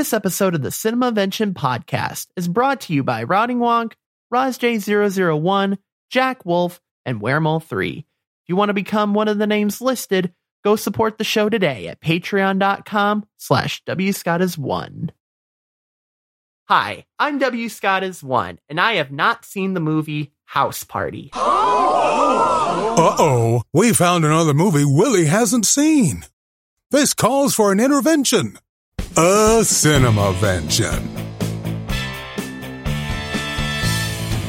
This episode of the Cinemavention podcast is brought to you by Rotting Wonk, RozJ001, Jack Wolf, and Weremole3. If you want to become one of the names listed, go support the show today at patreon.com slash wscottis1. Hi, I'm W. Scott is one, and I have not seen the movie House Party. Uh oh, we found another movie Willie hasn't seen. This calls for an intervention. A cinemavention.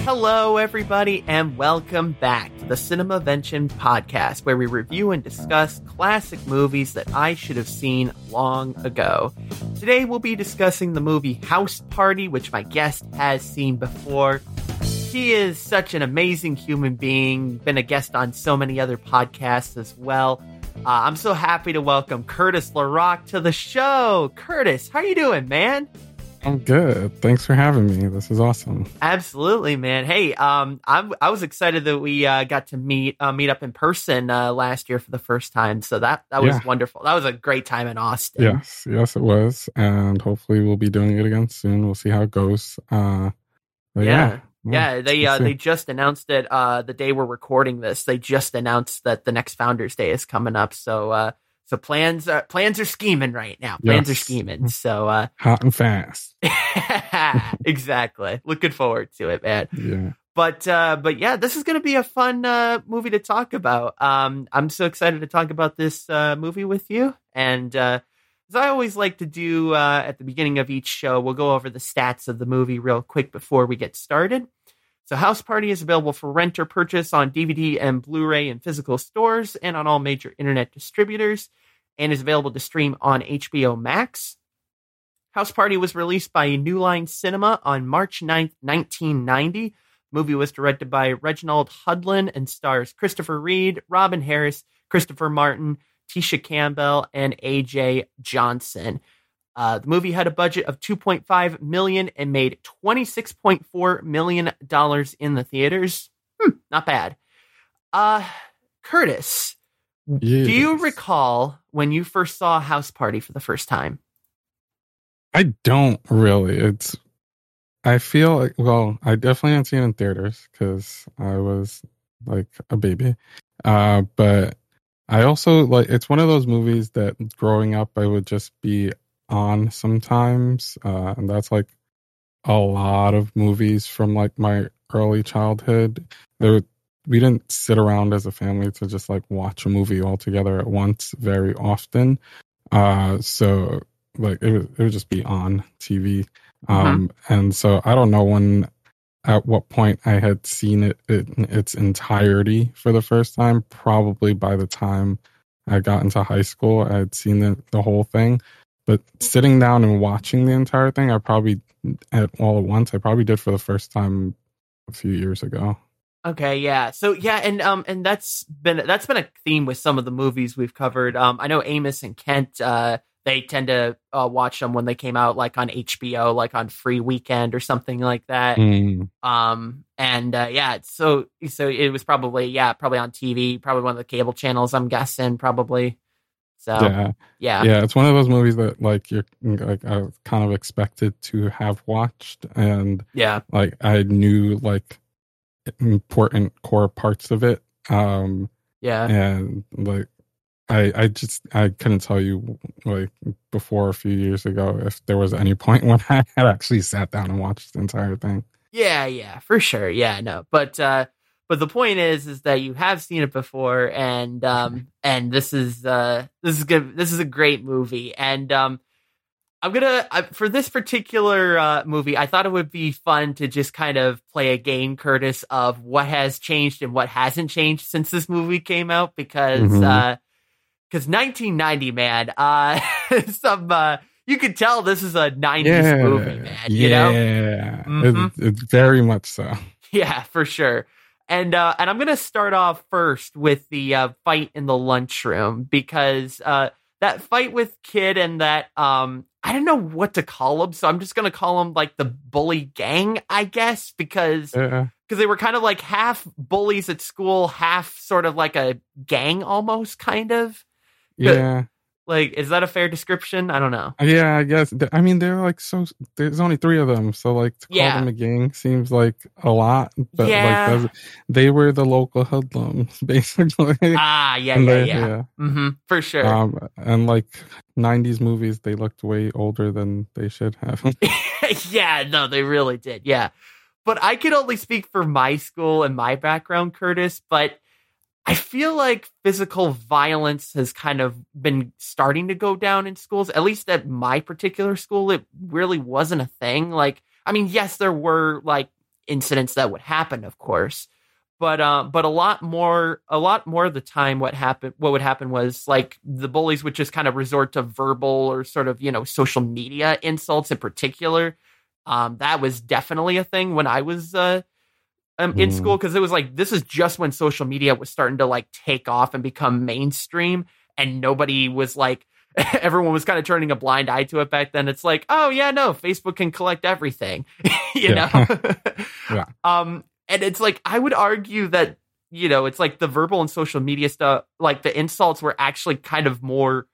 Hello, everybody, and welcome back to the Cinema Cinemavention podcast, where we review and discuss classic movies that I should have seen long ago. Today, we'll be discussing the movie House Party, which my guest has seen before. He is such an amazing human being, been a guest on so many other podcasts as well. Uh, I'm so happy to welcome Curtis LaRock to the show. Curtis, how you doing, man? I'm good. Thanks for having me. This is awesome. Absolutely, man. Hey, um, I'm I was excited that we uh, got to meet uh, meet up in person uh, last year for the first time. So that that was Yeah. wonderful. That was a great time in Austin. Yes, yes, it was, and hopefully we'll be doing it again soon. We'll see how it goes. Uh, Yeah. yeah, Yeah, they uh, they just announced it uh, the day we're recording this. They just announced that the next Founders Day is coming up. So uh, so plans are plans are scheming right now. Plans are scheming. So uh, hot and fast. exactly. Looking forward to it, man. Yeah, but uh but yeah this is gonna be a fun uh movie to talk about um i'm so excited to talk about this uh movie with you and uh as i always like to do uh at the beginning of each show we'll go over the stats of the movie real quick before we get started. So house party is available for rent or purchase on dvd and blu-ray in physical stores and on all major internet distributors and is available to stream on hbo max. House party was released by new line cinema on march 9th 1990 movie was directed by Reginald Hudlin and stars Christopher Reid, Robin Harris, Christopher Martin, Tisha Campbell, and AJ Johnson. Uh, the movie had a budget of 2.5 million and made 26.4 million dollars in the theaters. Hmm, not bad. Uh, Curtis, do you recall when you first saw House Party for the first time? I don't really. It's. I feel like well, I definitely haven't seen it in theaters because I was like a baby. Uh, but I also like it's one of those movies that growing up I would just be on sometimes, uh, and that's like a lot of movies from like my early childhood. There, we didn't sit around as a family to just like watch a movie all together at once very often. Uh, so like it would, it would just be on TV. Um, and so I don't know when, at what point I had seen it in its entirety for the first time. Probably by the time I got into high school, I had seen the, the whole thing. But sitting down and watching the entire thing, I probably at all at once. I probably did for the first time a few years ago. Okay, yeah. So yeah, and um and that's been that's been a theme with some of the movies we've covered. Um I know Amos and Kent uh they tend to uh, watch them when they came out like on HBO like on free weekend or something like that. Mm, Um and uh yeah, so so it was probably yeah, probably on TV, probably one of the cable channels I'm guessing probably. So yeah. yeah. yeah, it's one of those movies that like you're like I kind of expected to have watched, and Yeah. like I knew like important core parts of it. Um, Yeah. and like I I just I couldn't tell you like before a few years ago if there was any point when I had actually sat down and watched the entire thing. Yeah, yeah, for sure. Yeah, no. But uh but the point is is that you have seen it before and um and this is uh this is good this is a great movie and um I'm gonna I, for this particular uh, movie. I thought it would be fun to just kind of play a game, Curtis, of what has changed and what hasn't changed since this movie came out. Because Mhm. uh, because 1990, man, uh, some uh, you could tell this is a 90s movie, man. You know, yeah. It's, it's very much so. Yeah, for sure. And uh, and I'm gonna start off first with the uh, fight in the lunchroom because uh, that fight with Kid and that um I don't know what to call them, so I'm just gonna call them like the bully gang, I guess, because Yeah, because they were kind of like half bullies at school, half sort of like a gang almost, kind of. Yeah. Like, is that a fair description? I don't know. Yeah, I guess. I mean, they're like so. There's only three of them, so like to call Yeah. them a gang seems like a lot. But Yeah. like, they were the local hoodlums, basically. Ah, yeah, yeah, they- yeah. hmm for sure. Um, and like '90s movies, they looked way older than they should have. yeah, no, they really did. Yeah. But I can only speak for my school and my background, Curtis, but I feel like physical violence has kind of been starting to go down in schools. At least at my particular school, it really wasn't a thing. Like, I mean, yes, there were like incidents that would happen, of course, but um, but a lot more, a lot more of the time, what happened, what would happen was like the bullies would just kind of resort to verbal or sort of you know social media insults in particular. Um, that was definitely a thing when I was uh um, in Mm. school because it was like this is just when social media was starting to like take off and become mainstream, and nobody was like. Everyone was kind of turning a blind eye to it back then. It's like, oh yeah, no, Facebook can collect everything, you know. Yeah. Um, and it's like I would argue that you know it's like the verbal and social media stuff, like the insults were actually kind of more,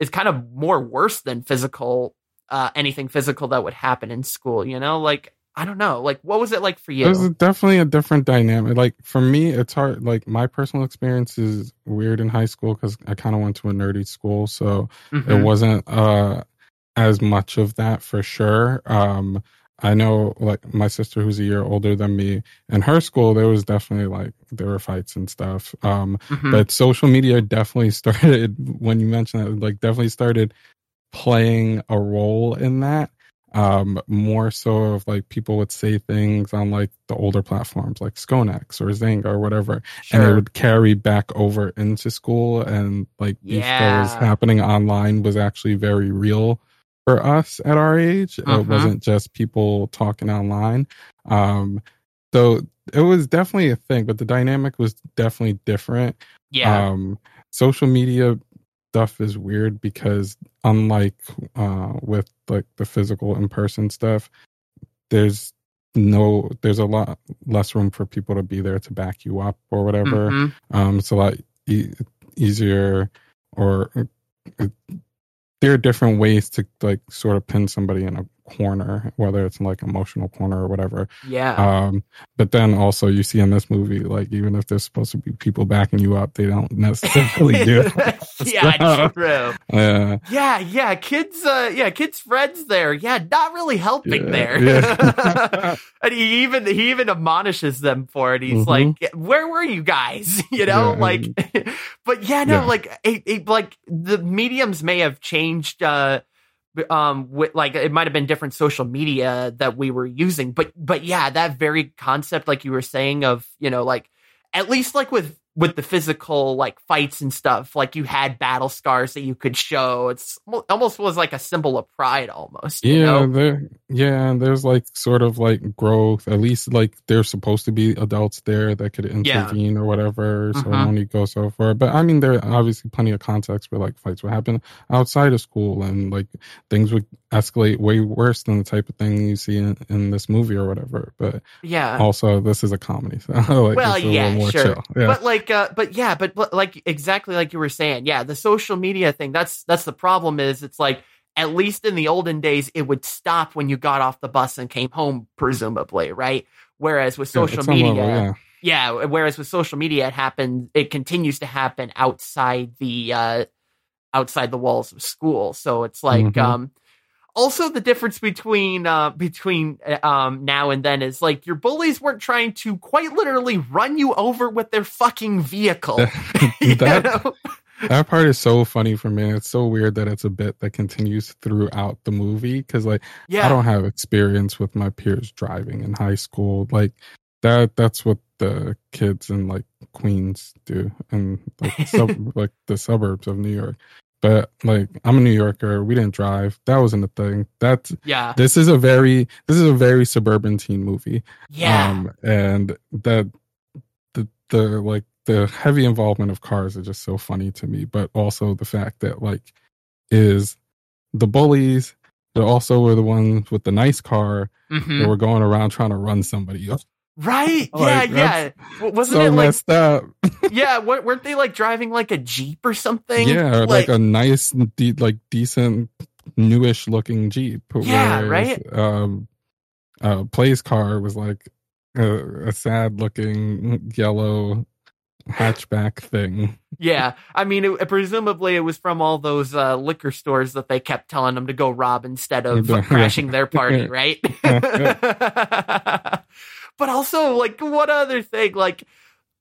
is kind of more worse than physical, uh, anything physical that would happen in school. You know, like I don't know, like what was it like for you? It was definitely a different dynamic. Like for me, it's hard. Like my personal experience is weird in high school because I kind of went to a nerdy school, so it Mhm. wasn't uh as much of that for sure. Um, I know like my sister who's a year older than me in her school, there was definitely like there were fights and stuff. Um, Mhm. but social media definitely started when you mentioned that like definitely started playing a role in that um more so of like people would say things on like the older platforms like Sconex or Xanga or whatever and it would carry back over into school and like beef that was happening online was actually very real for us at our age. Mhm. it wasn't just people talking online. Um so it was definitely a thing but the dynamic was definitely different. Yeah, um social media stuff is weird because unlike uh with like the physical in-person stuff there's no there's a lot less room for people to be there to back you up or whatever Mhm. um it's a lot e- easier or uh, there are different ways to like sort of pin somebody in a corner whether it's like emotional corner or whatever yeah, um, but then also you see in this movie, like even if there's supposed to be people backing you up, they don't necessarily do. yeah, true. Uh, Yeah, yeah, kids. Uh, yeah, kids. friends there. Yeah, not really helping Yeah, there. yeah. and he even he even admonishes them for it. He's Mhm. like, "Where were you guys?" You know, Yeah, like. but yeah, no, Yeah. like, it, it, like the mediums may have changed. Uh, um, with, like it might have been different social media that we were using, but but yeah, that very concept, like you were saying, of you know, like at least like with with the physical like fights and stuff like you had battle scars that you could show it's almost was like a symbol of pride almost you yeah, know? there, yeah, and there's like sort of like growth. At least like there's supposed to be adults there that could Yeah. intervene or whatever, so it Mhm. only go so far. But I mean, there are obviously plenty of contexts where like fights would happen outside of school, and like things would escalate way worse than the type of thing you see in, in this movie or whatever. But yeah also, this is a comedy, so like, well it's a yeah little more sure chill. Yeah. but like uh but yeah but, but like exactly like you were saying yeah the social media thing that's that's the problem is it's like at least in the olden days it would stop when you got off the bus and came home presumably right whereas with social on media level, yeah. yeah whereas with social media it happens it continues to happen outside the uh outside the walls of school so it's like Mhm. um also the difference between uh between um now and then is like your bullies weren't trying to quite literally run you over with their fucking vehicle That- that part is so funny for me. It's so weird that it's a bit that continues throughout the movie because, like, yeah I don't have experience with my peers driving in high school. Like that, that's what the kids in like Queens do, and like sub, like the suburbs of New York. But like, I'm a New Yorker. We didn't drive. That wasn't a thing. That's yeah this is a very this is a very suburban teen movie. yeah Um, and that the the like the heavy involvement of cars are just so funny to me, but also the fact that like is the bullies that also were the ones with the nice car Mhm. that were going around trying to run somebody up. Right? Yeah, Like, yeah. Wasn't so it like messed up. yeah? weren't they like driving like a jeep or something? yeah, or like, a nice, de- like decent, newish looking Jeep. Yeah, whereas, Um, uh, Play's car was like a, a sad looking yellow hatchback thing. yeah. I mean, it, presumably it was from all those uh, liquor stores that they kept telling them to go rob instead of crashing their party, right? but also, like, what other thing? Like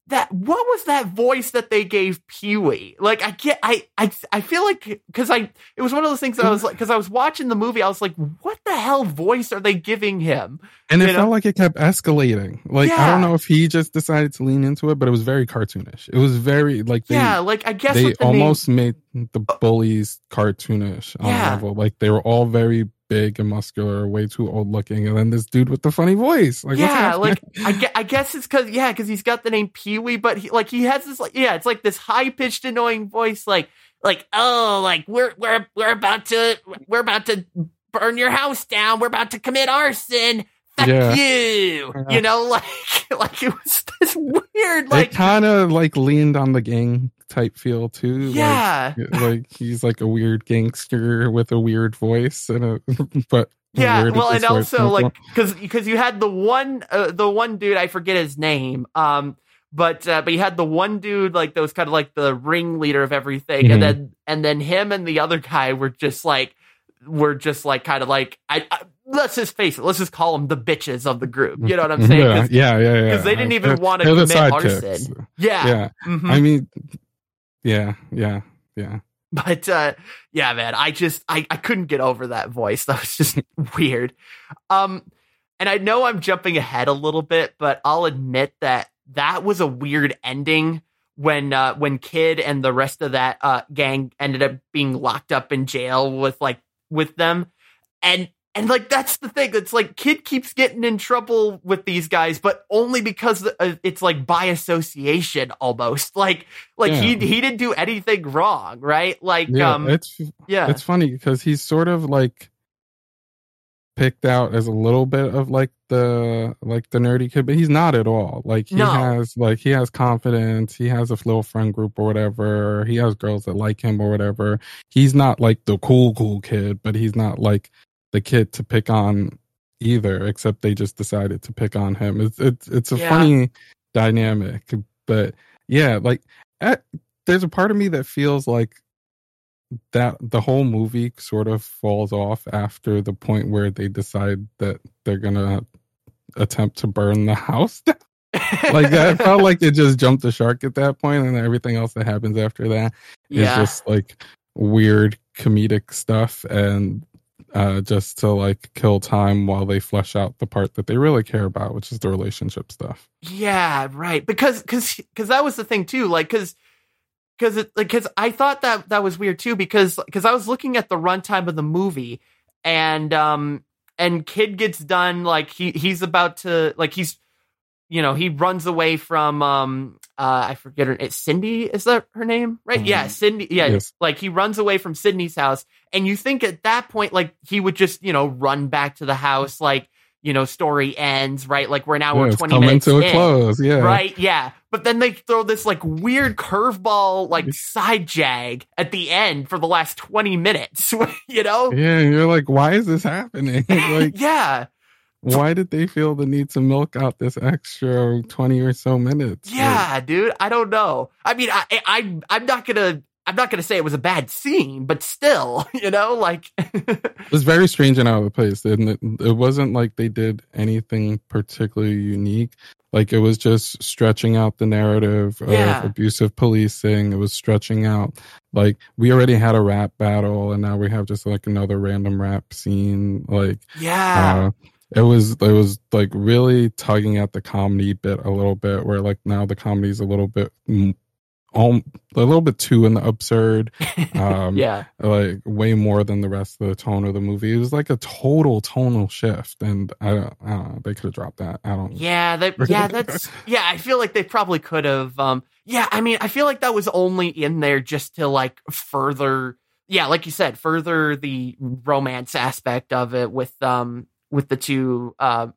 that. What was that voice that they gave Pee Wee? Like, I get. I. I. I feel like because I. It was one of those things that I was like because I was watching the movie. I was like, what the hell voice are they giving him? And it You know? felt like it kept escalating. Like I don't know if he just decided to lean into it, but it was very cartoonish. It was very like they yeah. Like I guess they the name- almost made the bullies cartoonish on Yeah. level. Like they were all very big and muscular, way too old looking, and then this dude with the funny voice. Like yeah, like I, gue- I guess it's because yeah, because he's got the name Pee Wee, but he like he has this like yeah, it's like this high pitched annoying voice, like like oh, like we're we're we're about to we're about to burn your house down, we're about to commit arson. Fuck Yeah. you, Yeah. you know, like like it was this weird like kind of like leaned on the gang type feel too. like- yeah Like, he's like a weird gangster with a weird voice and a but Yeah, well, and also like because because you had the one uh, the one dude I forget his name, um, but uh, but you had the one dude like that was kind of like the ringleader of everything, Mhm. and then and then him and the other guy were just like were just like kind of like I, I let's just face it, let's just call them the bitches of the group. You know what I'm saying? yeah, yeah, yeah, yeah. 'cause they didn't even They're- wanna they're commit arson. yeah, Yeah, mhm. I mean, yeah, yeah, yeah. But uh yeah, man, I just I, I couldn't get over that voice. That was just weird. Um and I know I'm jumping ahead a little bit, but I'll admit that that was a weird ending when uh when Kid and the rest of that uh gang ended up being locked up in jail with like with them. And and like that's the thing. It's like Kid keeps getting in trouble with these guys, but only because uh, it's like by association almost. Like like he he didn't do anything wrong, right? Like Yeah, um it's yeah. it's funny because he's sort of like picked out as a little bit of like the like the nerdy kid, but he's not at all. Like he No. has like he has confidence, he has a little friend group or whatever. He has girls that like him or whatever. He's not like the cool cool kid, but he's not like the kid to pick on either. Except they just decided to pick on him. It's it's it's a Yeah. funny dynamic, but yeah, like at, there's a part of me that feels like that the whole movie sort of falls off after the point where they decide that they're gonna attempt to burn the house down. like that it felt like it just jumped the shark at that point and everything else that happens after that is yeah. just like weird comedic stuff and uh just to like kill time while they flesh out the part that they really care about which is the relationship stuff Yeah, right. Because because because that was the thing too. Like because because it like because I thought that that was weird too. Because because I was looking at the runtime of the movie and um and kid gets done like he he's about to like he's you know he runs away from um uh I forget her it's Cindy is that her name right yeah Mhm. Cindy yeah Yes. like he runs away from Sidney's house and you think at that point like he would just you know run back to the house like you know story ends right like we're now yeah, we're 20 coming minutes to a in. close yeah Right, yeah. But then they throw this like weird curveball, like side jag at the end for the last 20 minutes, you know? yeah you're like why is this happening like yeah, why did they feel the need to milk out this extra 20 or so minutes Like, yeah, dude. I don't know. I mean, I, I, I'm not gonna, I'm not gonna say it was a bad scene, but still, you know, like, it was very strange and out of place and it, it wasn't like they did anything particularly unique like it was just stretching out the narrative of Yeah. abusive policing it was stretching out like we already had a rap battle and now we have just like another random rap scene like yeah, uh, it was it was like really tugging at the comedy bit a little bit where like now the comedy's a little bit um, a little bit too in the absurd um yeah, like way more than the rest of the tone of the movie. It was like a total tonal shift, and I don't, I don't know. They could have dropped that. I don't. yeah, that, yeah, that's, yeah, I feel like they probably could have, um, yeah, I mean, I feel like that was only in there just to like further, yeah, like you said, further the romance aspect of it with, um, with the two, uh,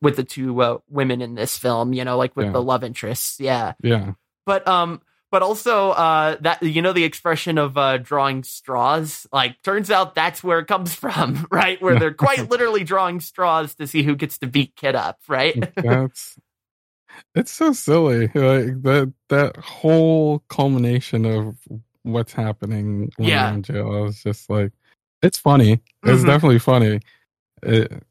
with the two uh, women in this film. You know, like with Yeah. the love interests. Yeah, Yeah. but um, but also uh, that you know the expression of uh, drawing straws. Like, turns out that's where it comes from, right? Where they're quite literally drawing straws to see who gets to beat Kid up, right? That's it's so silly. Like that that whole culmination of what's happening when Yeah. in jail is just like it's funny. It's Mhm. definitely funny. It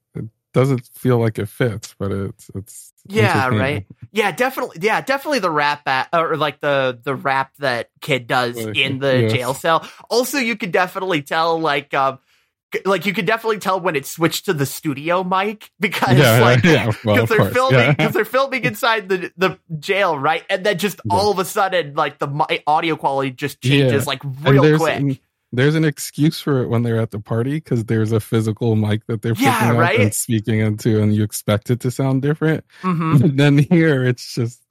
doesn't feel like it fits, but it's it's Yeah, right. Yeah, definitely. Yeah, definitely the rap at, or like the the rap that kid does Like, in the yes. jail cell. Also, you could definitely tell like um like you could definitely tell when it switched to the studio mic because Yeah, like yeah, well, because they're course, filming yeah. because they're filming inside the the jail, right? And then just Yeah. all of a sudden, like the audio quality just changes Yeah. like real quick. There's an excuse for it when they're at the party because there's a physical mic that they're Yeah, picking up and speaking into, and you expect it to sound different. Mhm. But then here, it's just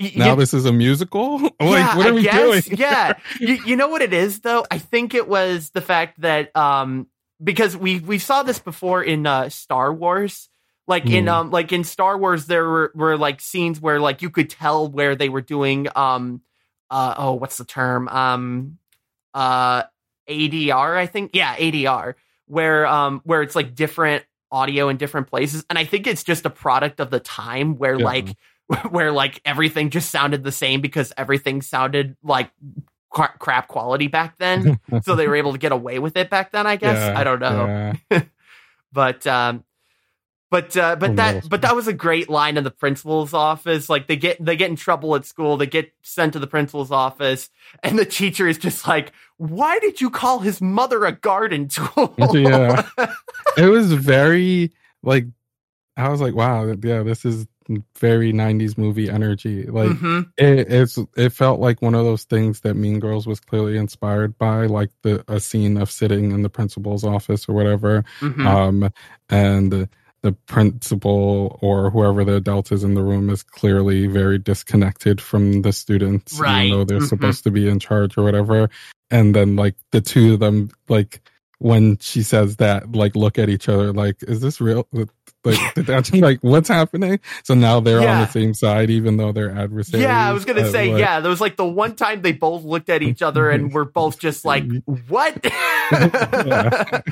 Y- now you- this is a musical. like, yeah, what are I we guess, doing? yeah, you, you know what it is though. I think it was the fact that um because we we saw this before in uh, Star Wars. Like in Hmm. um like in Star Wars, there were, were like scenes where like you could tell where they were doing um uh oh what's the term um uh ADR I think. Yeah ADR where um where it's like different audio in different places. And I think it's just a product of the time where Yeah. like where like everything just sounded the same because everything sounded like cra- crap quality back then. So they were able to get away with it back then i guess. Yeah, i don't know. yeah. but um but uh but Who that but that was a great line in the principal's office like they get they get in trouble at school they get sent to the principal's office and the teacher is just like why did you call his mother a garden tool Yeah. It was very like I was like, wow, yeah, this is very '90s movie energy. Like Mhm. it, it's it felt like one of those things that Mean Girls was clearly inspired by, like the a scene of sitting in the principal's office or whatever, Mhm. um, and the, principal or whoever the adult is in the room is clearly very disconnected from the students, Right. even though they're Mhm. supposed to be in charge or whatever. And then like the two of them, like when she says that, like look at each other, like, is this real? Like, like, what's happening? So now they're on the same side, even though they're adversaries. Yeah, I was gonna Uh, say, like- yeah, there was like the one time they both looked at each other and were both just like, "What?"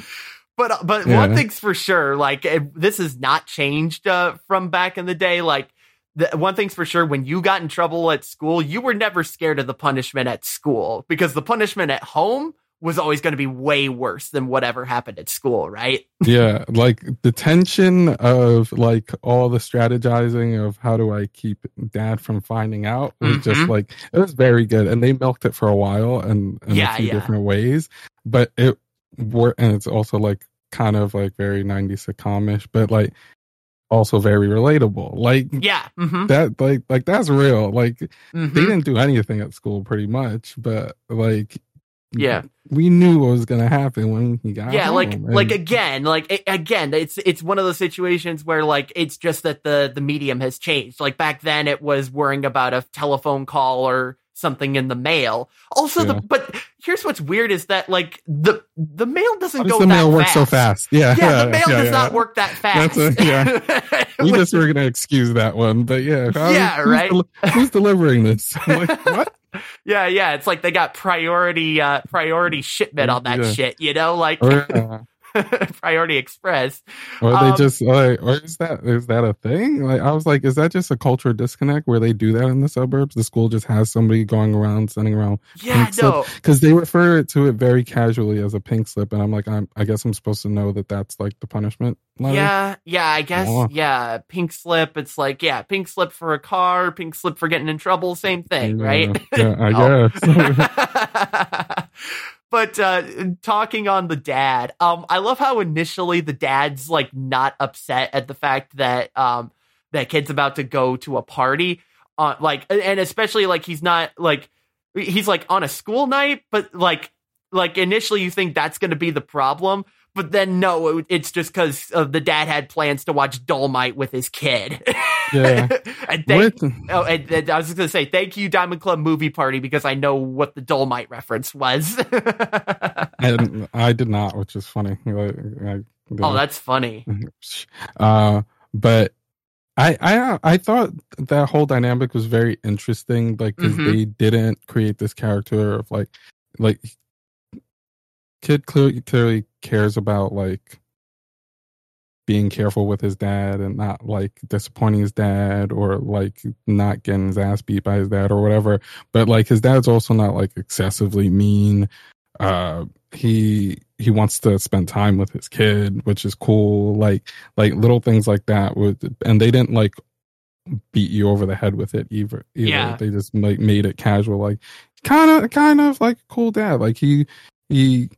But uh, but Yeah. one thing's for sure, like eh, this has not changed uh, from back in the day. Like the one thing's for sure, when you got in trouble at school, you were never scared of the punishment at school because the punishment at home was always going to be way worse than whatever happened at school, right? yeah like the tension of like all the strategizing of how do i keep dad from finding out was just Mhm. like it was very good and they milked it for a while and in Yeah, a few yeah. different ways but it and it's also like kind of like very 90s sitcomish but like also very relatable like Yeah. hmm that like like that's real like hmm they didn't do anything at school pretty much but like Yeah. we knew what was gonna happen when he got yeah like home, like and- again like a- again it's it's one of those situations where like it's just that the the medium has changed like back then it was worrying about a telephone call or something in the mail also the but here's what's weird is that like the the mail doesn't How does go the mail work fast. so fast yeah yeah, the mail yeah, does yeah. not work that fast a- yeah. we just were gonna excuse that one but yeah how- Yeah, who's right? del- who's delivering this I'm like what yeah yeah it's like they got priority uh priority shipment on that Yeah. shit you know like or, uh, priority express. Or they Um, just like or is that is that a thing? Like i was like is that just a cultural disconnect where they do that in the suburbs? The school just has somebody going around sending around yeah no. Because they refer to it very casually as a pink slip and i'm like I'm, i guess i'm supposed to know that that's like the punishment letter. Yeah, yeah, I guess. Oh. Yeah, pink slip. It's like, yeah, pink slip for a car, pink slip for getting in trouble, same thing, Yeah, right? yeah i guess but uh talking on the dad, um, I love how initially the dad's like not upset at the fact that um that kid's about to go to a party. Uh, like and especially like he's not like he's like on a school night, but like like initially you think that's gonna be the problem. But then no, it- it's just because uh, the dad had plans to watch Dolemite with his kid. Yeah. and thank, What? oh, and, and I was just gonna say thank you, Diamond Club Movie Party, because I know what the Dolemite reference was. and i did not which is funny Like, I- oh, that's funny. uh but I I I thought that whole dynamic was very interesting, like because Mhm. they didn't create this character of like like kid clearly clearly cares about like being careful with his dad and not like disappointing his dad or like not getting his ass beat by his dad or whatever. But like his dad's also not like excessively mean. Uh he he wants to spend time with his kid which is cool. Like like little things like that would and they didn't like beat you over the head with it either either. Yeah. they just like made it casual like kind of kind of like a cool dad. Like he he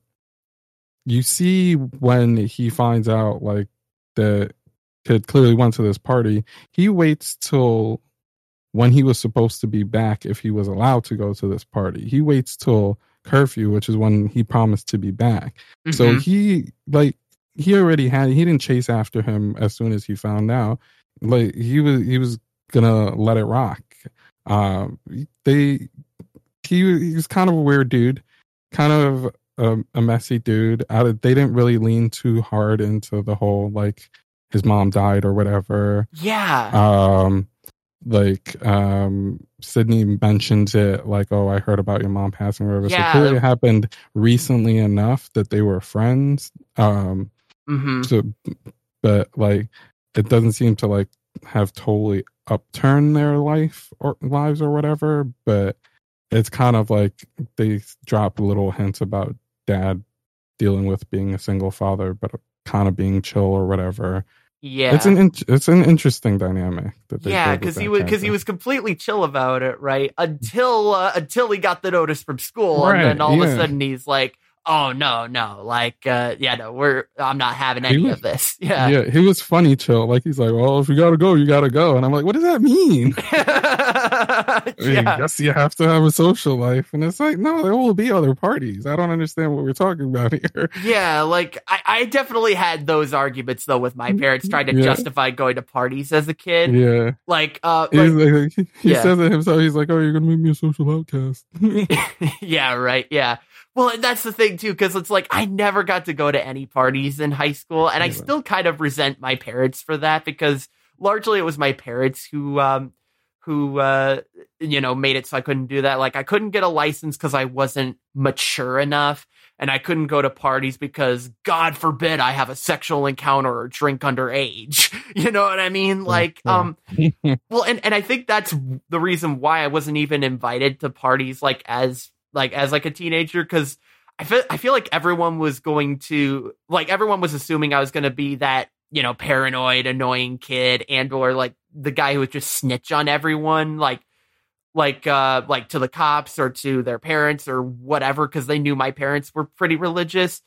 you see when he finds out like that kid clearly went to this party he waits till when he was supposed to be back if he was allowed to go to this party. He waits till curfew which is when he promised to be back. So Mhm. he like he already had he didn't chase after him as soon as he found out. Like he was he was gonna let it rock. Um they he, he was kind of a weird dude kind of a, a messy dude. I, they didn't really lean too hard into the whole like his mom died or whatever. Yeah. um like um sidney mentions it like oh i heard about your mom passing or whatever. Yeah. so clearly it happened recently enough that they were friends. Um hmm so but like it doesn't seem to like have totally upturned their life or lives or whatever but it's kind of like they drop little hints about dad dealing with being a single father but kind of being chill or whatever Yeah. it's an in- it's an interesting dynamic that they yeah, because he was because he was completely chill about it, right? Until uh, until he got the notice from school, and then Right, all of a sudden he's like, "Oh no, no, like, uh, yeah, no, we're I'm not having any was- of this." Yeah, yeah he was funny chill like he's like well if you gotta go you gotta go and i'm like what does that mean I mean, yeah. yes, you have to have a social life, and it's like, no, there will be other parties. I don't understand what we're talking about here. Yeah, like I, I definitely had those arguments though with my parents trying to Yeah. justify going to parties as a kid. Yeah, Like, uh, like, like, he he Yeah. says it himself. He's like, "Oh, you're gonna make me a social outcast." yeah, right. Yeah. Well, and that's the thing too, because it's like I never got to go to any parties in high school, and I still kind of resent my parents for that because largely it was my parents who, um, who, uh, you know, made it so I couldn't do that. Like I couldn't get a license because I wasn't mature enough, and I couldn't go to parties because God forbid I have a sexual encounter or drink underage. You know what I mean? Like, um, well, and, and I think that's the reason why I wasn't even invited to parties like as like as like a teenager because I feel I feel like everyone was going to like everyone was assuming I was going to be that you know paranoid, annoying kid, and or like the guy who would just snitch on everyone, like like uh like to the cops or to their parents or whatever because they knew my parents were pretty religious.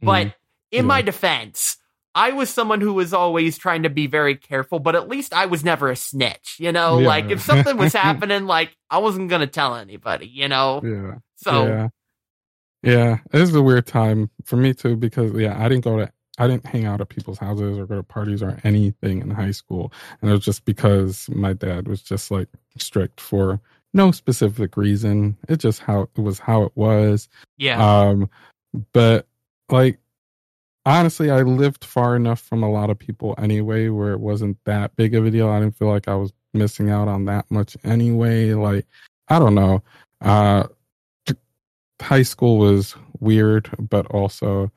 But Mhm. in my defense, I was someone who was always trying to be very careful, but at least I was never a snitch, you know? Yeah. Like if something was happening, like I wasn't gonna tell anybody, you know? yeah, So yeah, yeah. It was a weird time for me too because yeah, I didn't go to, I didn't hang out at people's houses or go to parties or anything in high school, and it was just because my dad was just like strict for no specific reason. It just how it was how it was. yeah. Um, but like honestly, I lived far enough from a lot of people anyway, where it wasn't that big of a deal. I didn't feel like I was missing out on that much anyway. Like I don't know. Uh, high school was weird, but also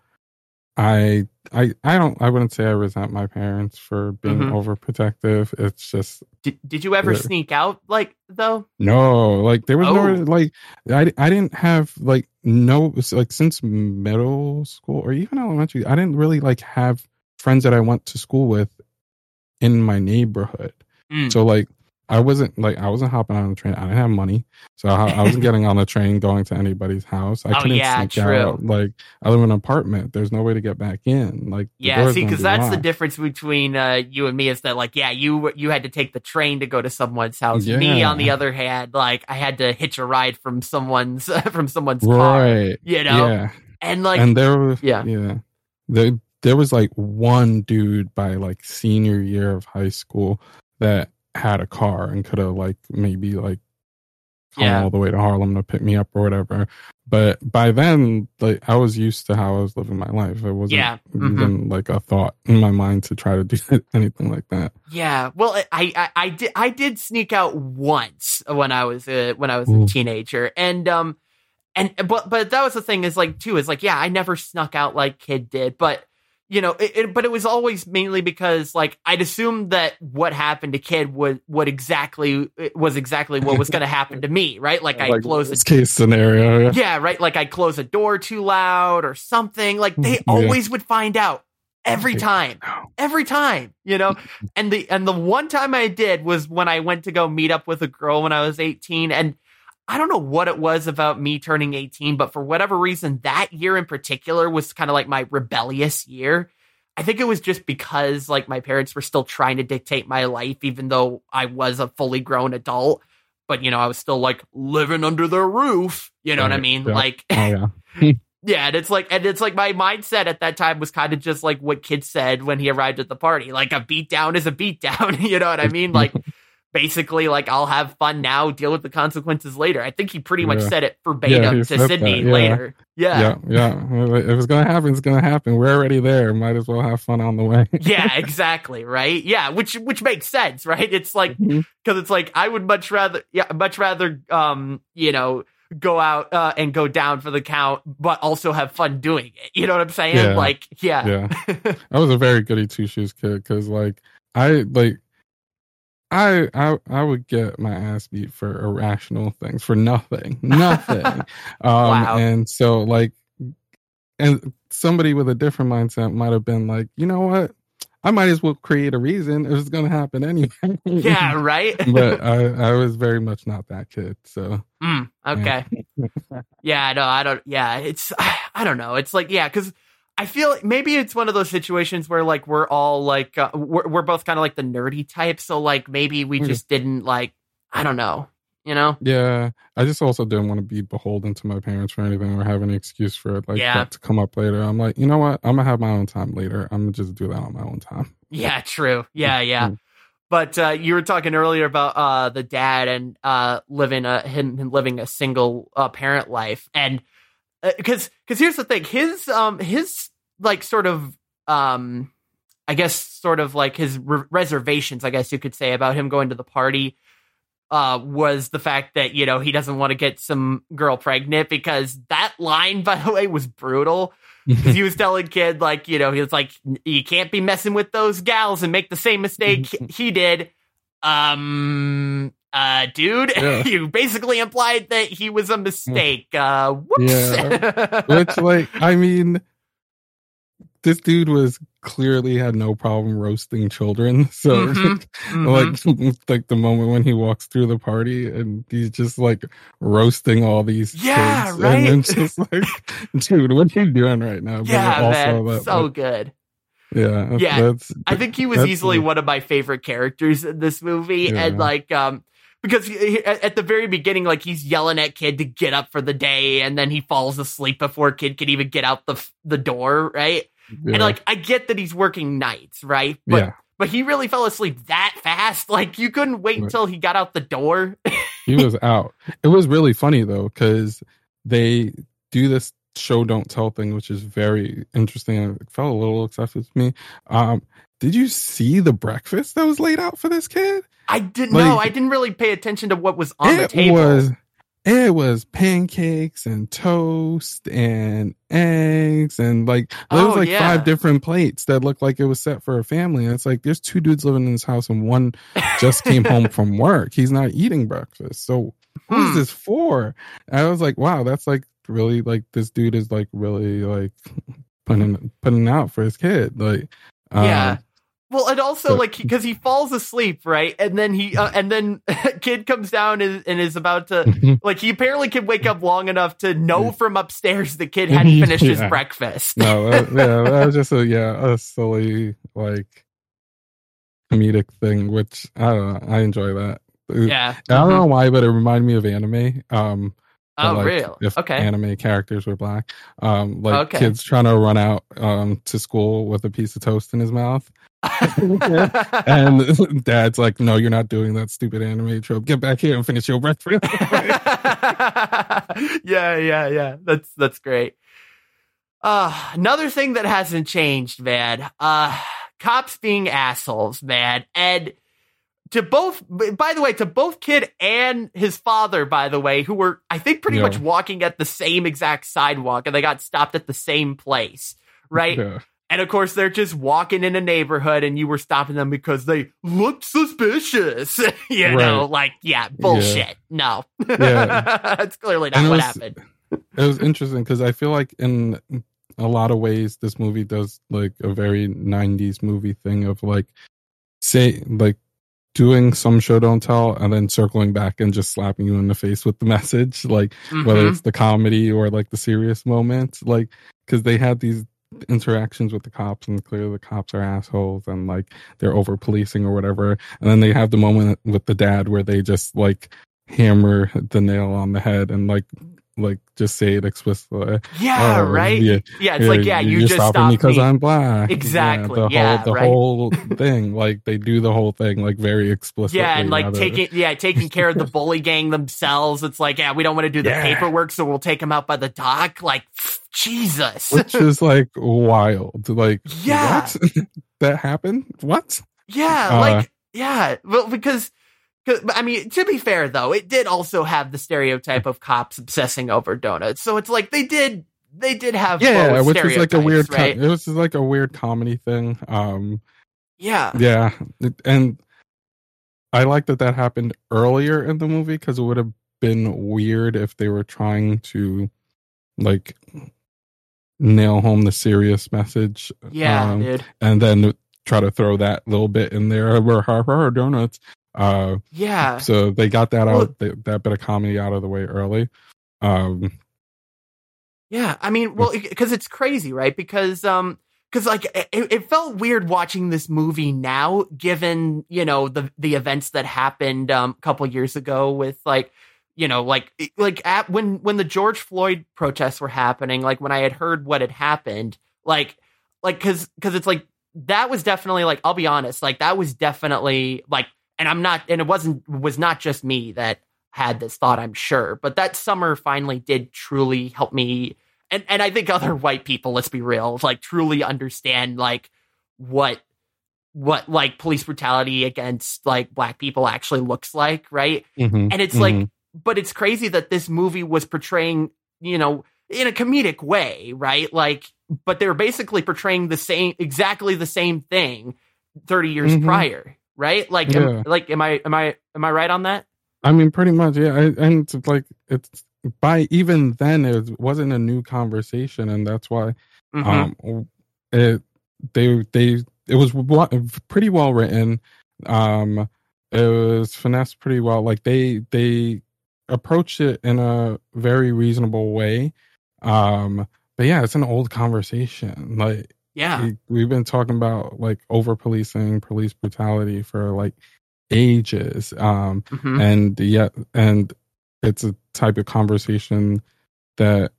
I I I don't I wouldn't say I resent my parents for being Mhm. overprotective. It's just did, did you ever sneak out like though? no, like there was Oh. no like I I didn't have like no like since middle school or even elementary I didn't really like have friends that I went to school with in my neighborhood. Mm. So like I wasn't like I wasn't hopping on the train. I didn't have money, so I, I wasn't getting on the train going to anybody's house. I Oh, couldn't yeah, sneak true. out. Like I live in an apartment. There's no way to get back in. Like Yeah, see, because be that's the difference between uh, you and me is that, like, yeah, you you had to take the train to go to someone's house. Me, on the other hand, like, I had to hitch a ride from someone's from someone's car, right. you know, Yeah. and like, and there was yeah. yeah there there was like one dude by like senior year of high school that had a car and could have like maybe like come Yeah. all the way to Harlem to pick me up or whatever. But by then, like I was used to how I was living my life. It wasn't Yeah. Mhm. even like a thought in my mind to try to do anything like that. Yeah, well, I, I I did I did sneak out once when I was a, when I was a teenager, and um, and but but that was the thing is like too is like yeah I never snuck out like kid did, but you know it, it but it was always mainly because like I'd assumed that what happened to kid would what exactly was exactly what was going to happen to me, right? Like I close this a case scenario. Yeah. yeah, right. Like I close a door too loud or something. Like they Yeah. always would find out every time, every time, you know. and the and the one time I did was when I went to go meet up with a girl when I was eighteen, and I don't know what it was about me turning eighteen, but for whatever reason, that year in particular was kind of like my rebellious year. I think it was just because like my parents were still trying to dictate my life, even though I was a fully grown adult. But you know, I was still like living under their roof. You know what I mean? yeah. Like, Oh yeah. yeah, and it's like, and it's like my mindset at that time was kind of just like what Kid said when he arrived at the party. Like a beat down is a beat down. you know what I mean? Like basically, like I'll have fun now, deal with the consequences later. I think he pretty much said it Yeah, verbatim he to Sidney yeah. later. Yeah. yeah, yeah. If it's gonna happen, it's gonna happen. We're already there. Might as well have fun on the way. yeah, exactly, right? Yeah, which which makes sense, right? It's like because it's like I would much rather, yeah, much rather, um, you know, go out uh, and go down for the count, but also have fun doing it. You know what I'm saying? Yeah. Like, yeah, yeah, I was a very goody two shoes kid because like I like I I I would get my ass beat for irrational things for nothing, nothing. um, Wow. And so like, and somebody with a different mindset might have been like, you know what? I might as well create a reason. It was going to happen anyway. yeah, right. but I I was very much not that kid. So Mm, okay. Yeah, no, I don't. Yeah, it's I don't know. It's like yeah, because I feel maybe it's one of those situations where like we're all like uh, we're we're both kind of like the nerdy type, so like maybe we Mm. just didn't like I don't know, you know. Yeah, I just also didn't want to be beholden to my parents for anything or have any excuse for it, like Yeah. that to come up later. I'm like, you know what? I'm gonna have my own time later. I'm gonna just do that on my own time. Yeah, true. Yeah, yeah. Mm. But uh, you were talking earlier about uh, the dad and uh, living a him, him living a single uh, parent life, and because because here's the thing, his um his like sort of um I guess sort of like his re- reservations, I guess you could say, about him going to the party uh was the fact that you know he doesn't want to get some girl pregnant because that line by the way was brutal. Because he was telling kid like you know he was like you can't be messing with those gals and make the same mistake he did. Um uh dude Yeah. you basically implied that he was a mistake uh whoops Yeah. Which, like, I mean, this dude was clearly had no problem roasting children. So, Mhm, mhm. like, like the moment when he walks through the party and he's just like roasting all these Yeah, kids, right? and it's just like, dude, what are you doing right now? But yeah man that- so that- good yeah, Yeah, I think he was easily cool. one of my favorite characters in this movie, and like, um, because he, at the very beginning, like he's yelling at Kid to get up for the day, and then he falls asleep before Kid can even get out the the door, right? yeah, And like, I get that he's working nights, right? But yeah, but he really fell asleep that fast. Like, you couldn't wait Right. until he got out the door. he was out. It was really funny though because they do this show don't tell thing, which is very interesting. and It felt a little excessive to me. Um, did you see the breakfast that was laid out for this kid? I didn't Like- know. I didn't really pay attention to what was on the it table. was it was pancakes and toast and eggs and like there was Oh, like yeah. five different plates that looked like it was set for a family. And it's like there's two dudes living in this house and one just came home from work. He's not eating breakfast. So what is Hmm. this for? And I was like, wow, that's like really like this dude is like really like putting putting out for his kid. Like um, Yeah. Well, and also so- like because he falls asleep, right? And then he uh, and then kid comes down and, and is about to like he apparently can wake up long enough to know from upstairs the kid hadn't finished his breakfast. no, that, yeah, that was just a yeah, a silly like comedic thing, which I don't know. I enjoy that. yeah. I don't Mhm. know why, but it reminded me of anime. Um, Oh, like, real? If Okay. anime characters were black, um, like Okay. kids trying to run out um to school with a piece of toast in his mouth, and dad's like, "No, you're not doing that stupid anime trope. Get back here and finish your breath." real quick." yeah, yeah, yeah. That's that's great. Uh another thing that hasn't changed, man. Uh cops being assholes, man. And to both by the way, to both kid and his father, by the way, who were I think pretty Yeah. much walking at the same exact sidewalk and they got stopped at the same place. Right? Yeah. And of course, they're just walking in a neighborhood, and you were stopping them because they looked suspicious. you know, like, yeah, bullshit. No. Yeah. That's clearly not And it what was- happened. it was interesting because I feel like in a lot of ways this movie does like a very 90s movie thing of like say like doing some show don't tell and then circling back and just slapping you in the face with the message like whether Mhm. it's the comedy or like the serious moments like because they had these interactions with the cops and clearly the cops are assholes and like they're over policing or whatever and then they have the moment with the dad where they just like hammer the nail on the head and like like just say it explicitly yeah, Oh, right? yeah, Yeah, it's like, yeah, you you're just stopping stopped me because. I'm black. Exactly, the yeah, whole, the right. whole thing. Like they do the whole thing like very explicitly. yeah, and like taking yeah, taking care of the bully gang themselves. It's like, yeah, we don't want to do the Yeah. paperwork, so we'll take them out by the dock. Like, Jesus. which is like wild. Like Yeah. what? that happened? What? Yeah, Uh, like yeah, well because 'cause- I mean, to be fair though, it did also have the stereotype of cops obsessing over donuts. So it's like they did they did have Yeah, which is like a weird. right? it was like a weird comedy thing. Um, yeah. yeah, and I like that that happened earlier in the movie because it would have been weird if they were trying to like nail home the serious message. Yeah, um, dude. and then try to throw that little bit in there where har har donuts. Uh, Yeah. so they got that Well- out, that bit of comedy out of the way early. Um, Yeah, I mean, well, because it's crazy, right? Because um, because like it, it felt weird watching this movie now, given you know the the events that happened um a couple years ago with like you know like like at when when the George Floyd protests were happening, like when I had heard what had happened, like like because because it's like that was definitely like I'll be honest, like that was definitely like, and I'm not, and it wasn't was not just me that had this thought, I'm sure. But that summer finally did truly help me and and I think other white people, let's be real, like truly understand like what what like police brutality against like black people actually looks like, right? mhm, And it's mhm. like but it's crazy that this movie was portraying, you know, in a comedic way, right? Like but they're basically portraying the same exactly the same thing 30 years Mhm. prior, right? Like Yeah. am, like am I am I am I right on that? I mean, pretty much, yeah. I, and it's like it's by even then it wasn't a new conversation, and that's why Mhm. um it they they it was wa- pretty well written um it was finessed pretty well like they they approached it in a very reasonable way um but yeah it's an old conversation like yeah. we, we've been talking about like over policing police brutality for like ages um Mhm. and yet and it's a type of conversation that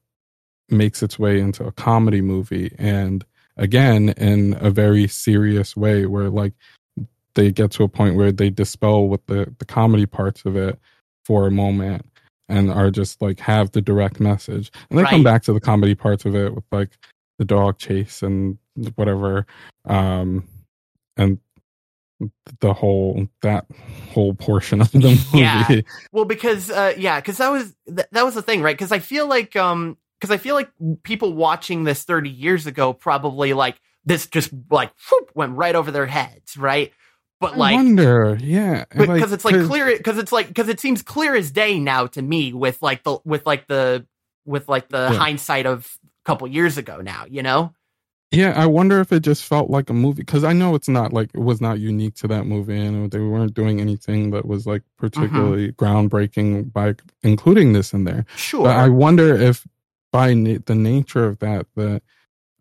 makes its way into a comedy movie and again in a very serious way where like they get to a point where they dispel with the the comedy parts of it for a moment and are just like have the direct message and they come back to the comedy parts of it with like the dog chase and whatever um and the whole that whole portion of the movie Yeah. Well, because uh, yeah, because that was th- that was the thing, right? Because I feel like um, because I feel like people watching this thirty years ago probably like this just like whoop, went right over their heads, right? But I like, wonder, yeah, because it's like 'cause- clear, because it's like because it seems clear as day now to me with like the with like the with like the Yeah. hindsight of couple years ago now, you know? Yeah, I wonder if it just felt like a movie because I know it's not like it was not unique to that movie, and they weren't doing anything that was like particularly groundbreaking by including this in there. Sure. But I wonder if by na- the nature of that, that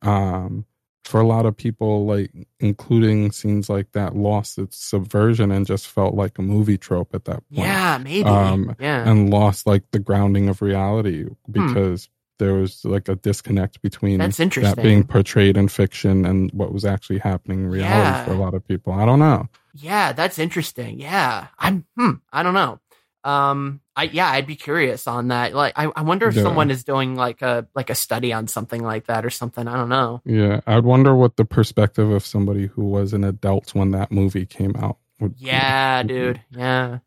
um, for a lot of people, like including scenes like that, lost its subversion and just felt like a movie trope at that point. Yeah, maybe. Um, yeah. and lost like the grounding of reality because there was like a disconnect between That's that being portrayed in fiction and what was actually happening in reality Yeah. for a lot of people. I don't know. Yeah, that's interesting. Yeah. I'm hmm, I don't know. Um I yeah, I'd be curious on that. Like I, I wonder if Yeah. someone is doing like a like a study on something like that or something. I don't know. Yeah, I'd wonder what the perspective of somebody who was an adult when that movie came out would be. Yeah, dude. Yeah.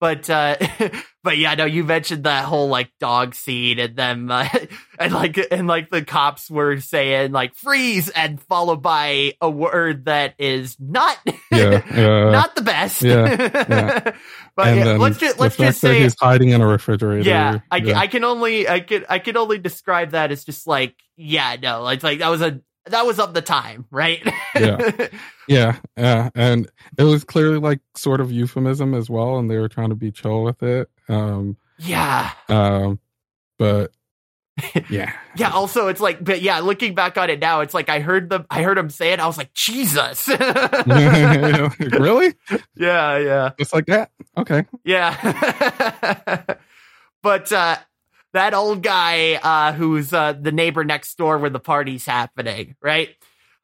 But uh but yeah, no, you mentioned that whole like dog scene and them uh, and like and like the cops were saying like freeze and followed by a word that is not Yeah, yeah. not the best. Yeah, yeah. but yeah, let's just let's just say he's hiding in a refrigerator. yeah, I, yeah. I can only I can I can only describe that as just like yeah, no, it's like that was a that was of the time, right? Yeah. Yeah, yeah, and it was clearly like sort of euphemism as well, and they were trying to be chill with it. Um, yeah. um, but yeah, Yeah, also it's like but yeah, looking back on it now, it's like I heard the I heard him say it, I was like, Jesus. really, yeah, yeah. just like that. Okay, Yeah. but uh that old guy uh who's uh the neighbor next door where the party's happening, right?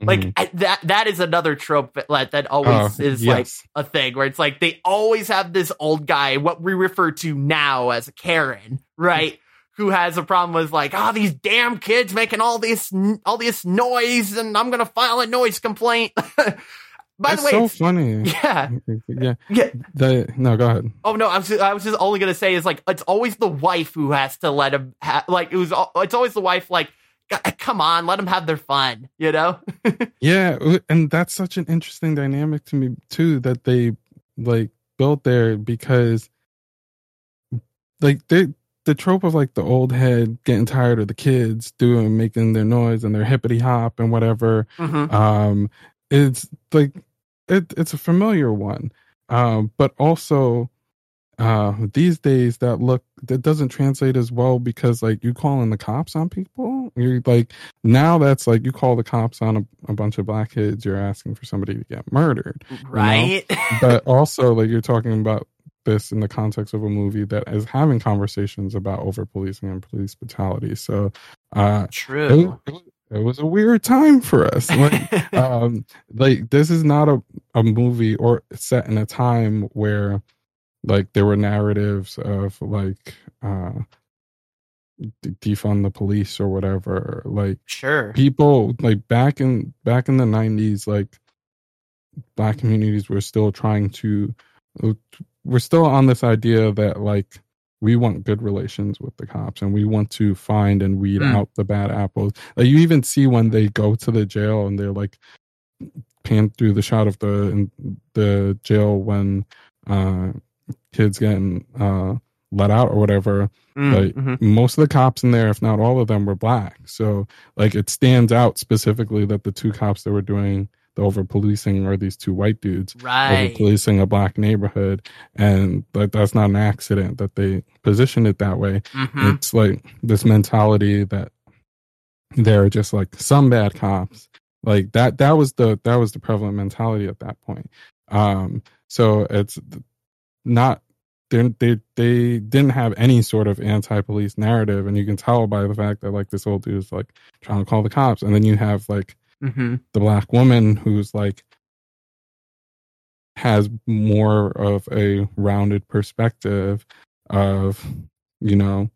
Like Mhm. I- that that is another trope that that always Oh, is like a thing where it's like they always have this old guy, what we refer to now as a Karen, right? Who has a problem with like, oh, these damn kids making all this all this noise, and I'm gonna file a noise complaint. By It's the way, so funny. yeah, yeah. yeah. The no, go ahead. Oh no, I was just, I was just only gonna say is like it's always the wife who has to let him ha- like it was it's always the wife like "C- come on let them have their fun you know Yeah, and that's such an interesting dynamic to me too that they like built there because like they the trope of like the old head getting tired of the kids doing making their noise and their hippity hop and whatever mm-hmm. um it's like it, it's a familiar one um but also uh these days that look that doesn't translate as well because like you calling the cops on people? You're like now that's like you call the cops on a, a bunch of black kids you're asking for somebody to get murdered right. But also like you're talking about this in the context of a movie that is having conversations about over policing and police brutality. So uh it, true. it, it was a weird time for us. Like um like this is not a, a movie or set in a time where like there were narratives of like uh defund the police or whatever like sure people like back in back in the 90s like black communities were still trying to we're still on this idea that like we want good relations with the cops and we want to find and weed Mm. out the bad apples like you even see when they go to the jail and they're like pan through the shot of the in the jail when uh kids getting uh let out or whatever Mm, like, mhm. most of the cops in there, if not all of them, were black. So like it stands out specifically that the two cops that were doing the over policing are these two white dudes right. over policing a black neighborhood, and like that's not an accident that they positioned it that way. Mhm. It's like this mentality that there are just like some bad cops. Like that that was the that was the prevalent mentality at that point. Um so it's not they they they didn't have any sort of anti-police narrative and you can tell by the fact that like this old dude is like trying to call the cops and then you have like Mhm. the black woman who's like has more of a rounded perspective of you know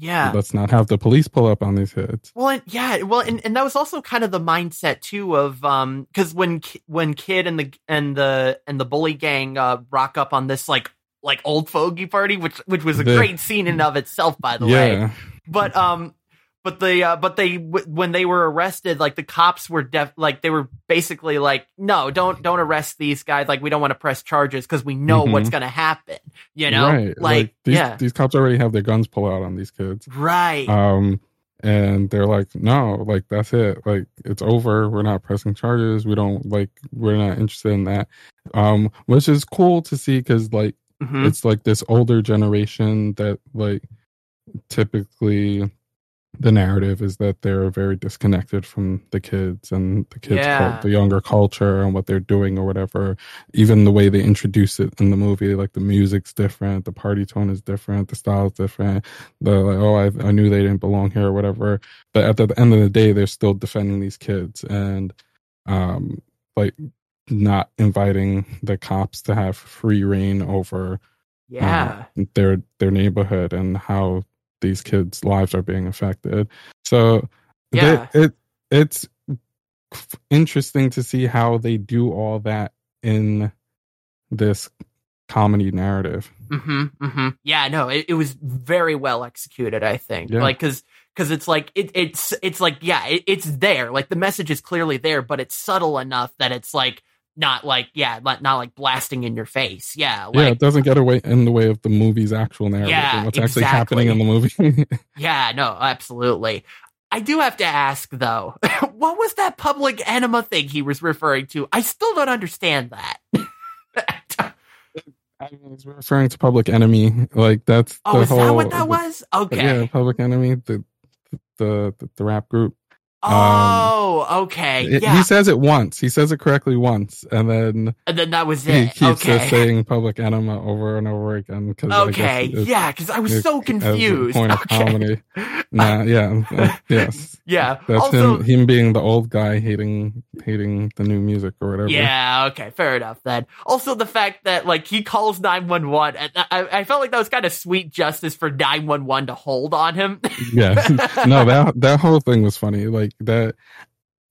yeah. Let's not have the police pull up on these kids. Well, and, yeah, well, and, and that was also kind of the mindset too of um because when when Kid and the and the and the bully gang uh rock up on this like like old fogey party, which which was a The- great scene in and of itself, by the way. But um, but the uh, but they w- when they were arrested, like the cops were def like they were basically like, no, don't don't arrest these guys. Like we don't want to press charges because we know Mhm. what's gonna happen. You know, right like, these, yeah, these cops already have their guns pulled out on these kids right, um and they're like no like that's it like it's over we're not pressing charges we don't like we're not interested in that um which is cool to see because like Mhm. it's like this older generation that like typically the narrative is that they're very disconnected from the kids and the kids Yeah. cult- the younger culture and what they're doing or whatever even the way they introduce it in the movie like the music's different the party tone is different the style's different the like oh I, I knew they didn't belong here or whatever but at the end of the day they're still defending these kids and um like not inviting the cops to have free reign over Yeah. uh, their their neighborhood and how these kids' lives are being affected. So Yeah. they- it it's interesting to see how they do all that in this comedy narrative. Mm-hmm. Mm-hmm. Yeah, no, it, it was very well executed, I think. Yeah. Like, cause, cause it's like, it, it's, it's like, yeah, it, it's there. Like the message is clearly there, but it's subtle enough that it's like, not like, yeah, not, not like blasting in your face. Yeah. Like, yeah, it doesn't get away in the way of the movie's actual narrative Yeah, and what's actually happening in the movie. Yeah, no, absolutely. I do have to ask though, what was that public enema thing he was referring to? I still don't understand that. I was referring to Public Enemy, like that's oh, the is whole. that what that was? Okay. Yeah, Public Enemy, the the the, the rap group. Oh, okay. It- yeah. He says it once. He says it correctly once, and then and then that was it. he keeps okay. saying "public enema" over and over again. Cause okay. Yeah, because I was so confused. point of okay. comedy. Nah, yeah, uh, yes. Yeah. That's also, him. Him being the old guy hating hating the new music or whatever. Yeah, okay, fair enough then. Also, the fact that like he calls nine one one, and I, I felt like that was kind of sweet justice for nine one one to hold on him. yeah. no, that that whole thing was funny. Like that.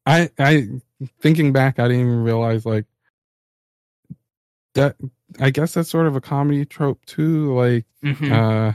I I thinking back, I didn't even realize like that. I guess that's sort of a comedy trope too. Like Mhm. uh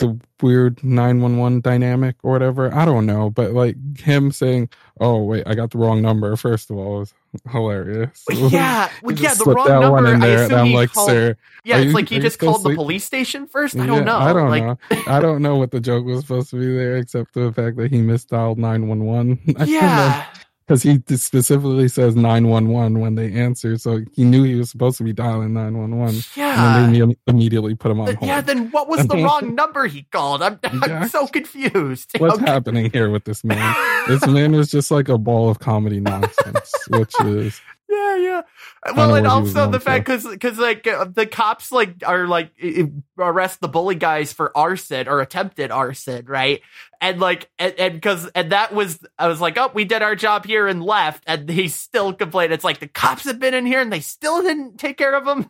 the weird 911 dynamic or whatever i don't know but like him saying oh wait i got the wrong number first of all was hilarious yeah, well, yeah, the wrong number. I assume i'm he like called, sir yeah, it's you- like he just called the police station first. I Yeah, don't know. i don't like, know i don't know what the joke was supposed to be there except for the fact that he misdialed 911 Yeah, because he specifically says 911 when they answer so he knew he was supposed to be dialing 911 yeah and then they immediately put him on hold yeah, then what was the wrong number he called? I'm, I'm Yeah. so confused. what's Okay. happening here with this man this man is just like a ball of comedy nonsense, which is Yeah, yeah. Well, and what he was also the fact because because like uh, the cops like are like i- i- arrest the bully guys for arson or attempted arson, right? And like and and because and that was I was like, oh, we did our job here and left, and he still complained. It's like the cops have been in here and they still didn't take care of him.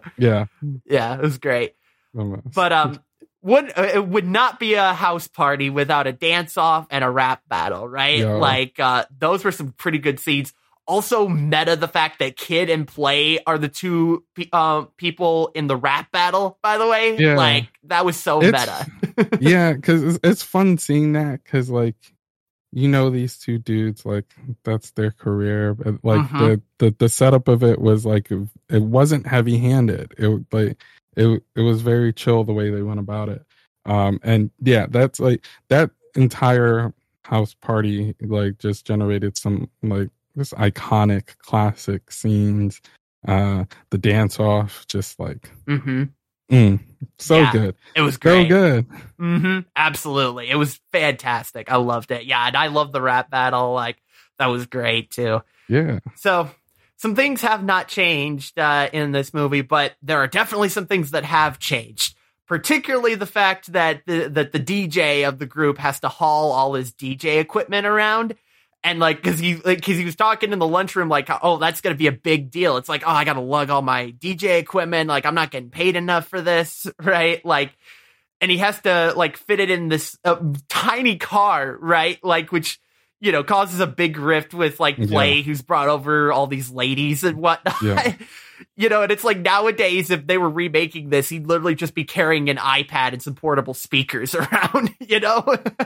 yeah. yeah, it was great. almost. But um, would uh, it would not be a house party without a dance off and a rap battle, right? Yeah. Like uh, those were some pretty good scenes. Also, meta the fact that Kid and Play are the two um, people in the rap battle. By the way, Yeah. like that was so It's- meta. yeah, because it's, it's fun seeing that because like you know these two dudes like that's their career, but like Mhm. the, the the setup of it was like it wasn't heavy handed. It like it it was very chill the way they went about it. Um and yeah, that's like that entire house party like just generated some like this iconic classic scenes. Uh the dance off just like mm-hmm. mm, so Yeah. good. It was So great. good. hmm Absolutely, it was fantastic. I loved it. Yeah, and I love the rap battle. Like that was great too. Yeah. So, some things have not changed uh, in this movie, but there are definitely some things that have changed. Particularly the fact that the that the DJ of the group has to haul all his DJ equipment around, and like because he like because he was talking in the lunchroom like oh that's gonna be a big deal. It's like oh I gotta lug all my DJ equipment like I'm not getting paid enough for this right like. And he has to like fit it in this uh, tiny car, right? Like, which you know, causes a big rift with like Yeah. Play, who's brought over all these ladies and whatnot. Yeah. you know, and it's like nowadays, if they were remaking this, he'd literally just be carrying an iPad and some portable speakers around, you know?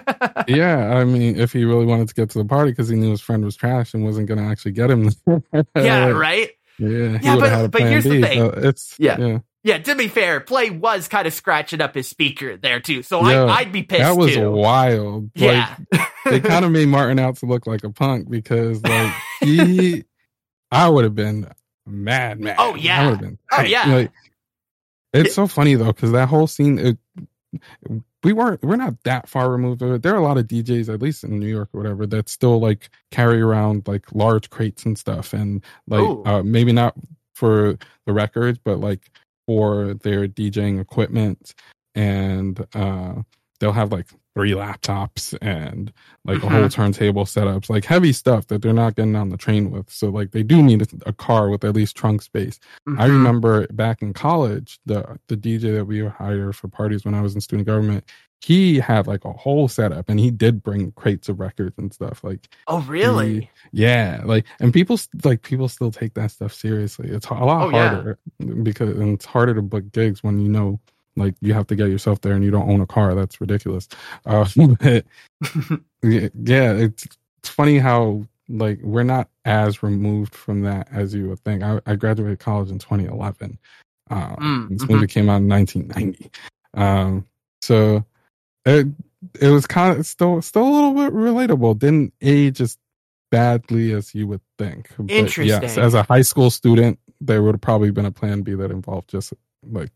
yeah, I mean, if he really wanted to get to the party because he knew his friend was trash and wasn't going to actually get him, yeah, right? Yeah, Yeah, but- but here's the thing. so it's Yeah. yeah, Yeah, to be fair, Play was kind of scratching up his speaker there too. So Yeah, I, I'd be pissed that was too. wild. yeah. Like, they kind of made Martin out to look like a punk because like he, I would have been mad, mad. Oh, yeah. Been. Oh, yeah. Like, it's so funny though because that whole scene, it, we weren't we're not that far removed of it. There are a lot of DJs, at least in New York or whatever, that still like carry around like large crates and stuff, and like uh, maybe not for the records, but like for their DJing equipment, and uh, they'll have like three laptops and like a whole turntable setups, like heavy stuff that they're not getting on the train with. So like they do need a, a car with at least trunk space. I Mhm. remember back in college, the the DJ that we would hire for parties when I was in student government, he had like a whole setup, and he did bring crates of records and stuff. Like, Oh, really? yeah, like, and people like people still take that stuff seriously. It's a lot Oh, yeah. harder because and it's harder to book gigs when you know. Like you have to get yourself there, and you don't own a car. That's ridiculous. Uh, but yeah, it's it's funny how like we're not as removed from that as you would think. I, I graduated college in 2011. Uh, Mm, this mhm. movie came out in 1990. Um, so it it was kind of still still a little bit relatable. Didn't age as badly as you would think. But Yes, as a high school student, there would have probably been a plan B that involved just like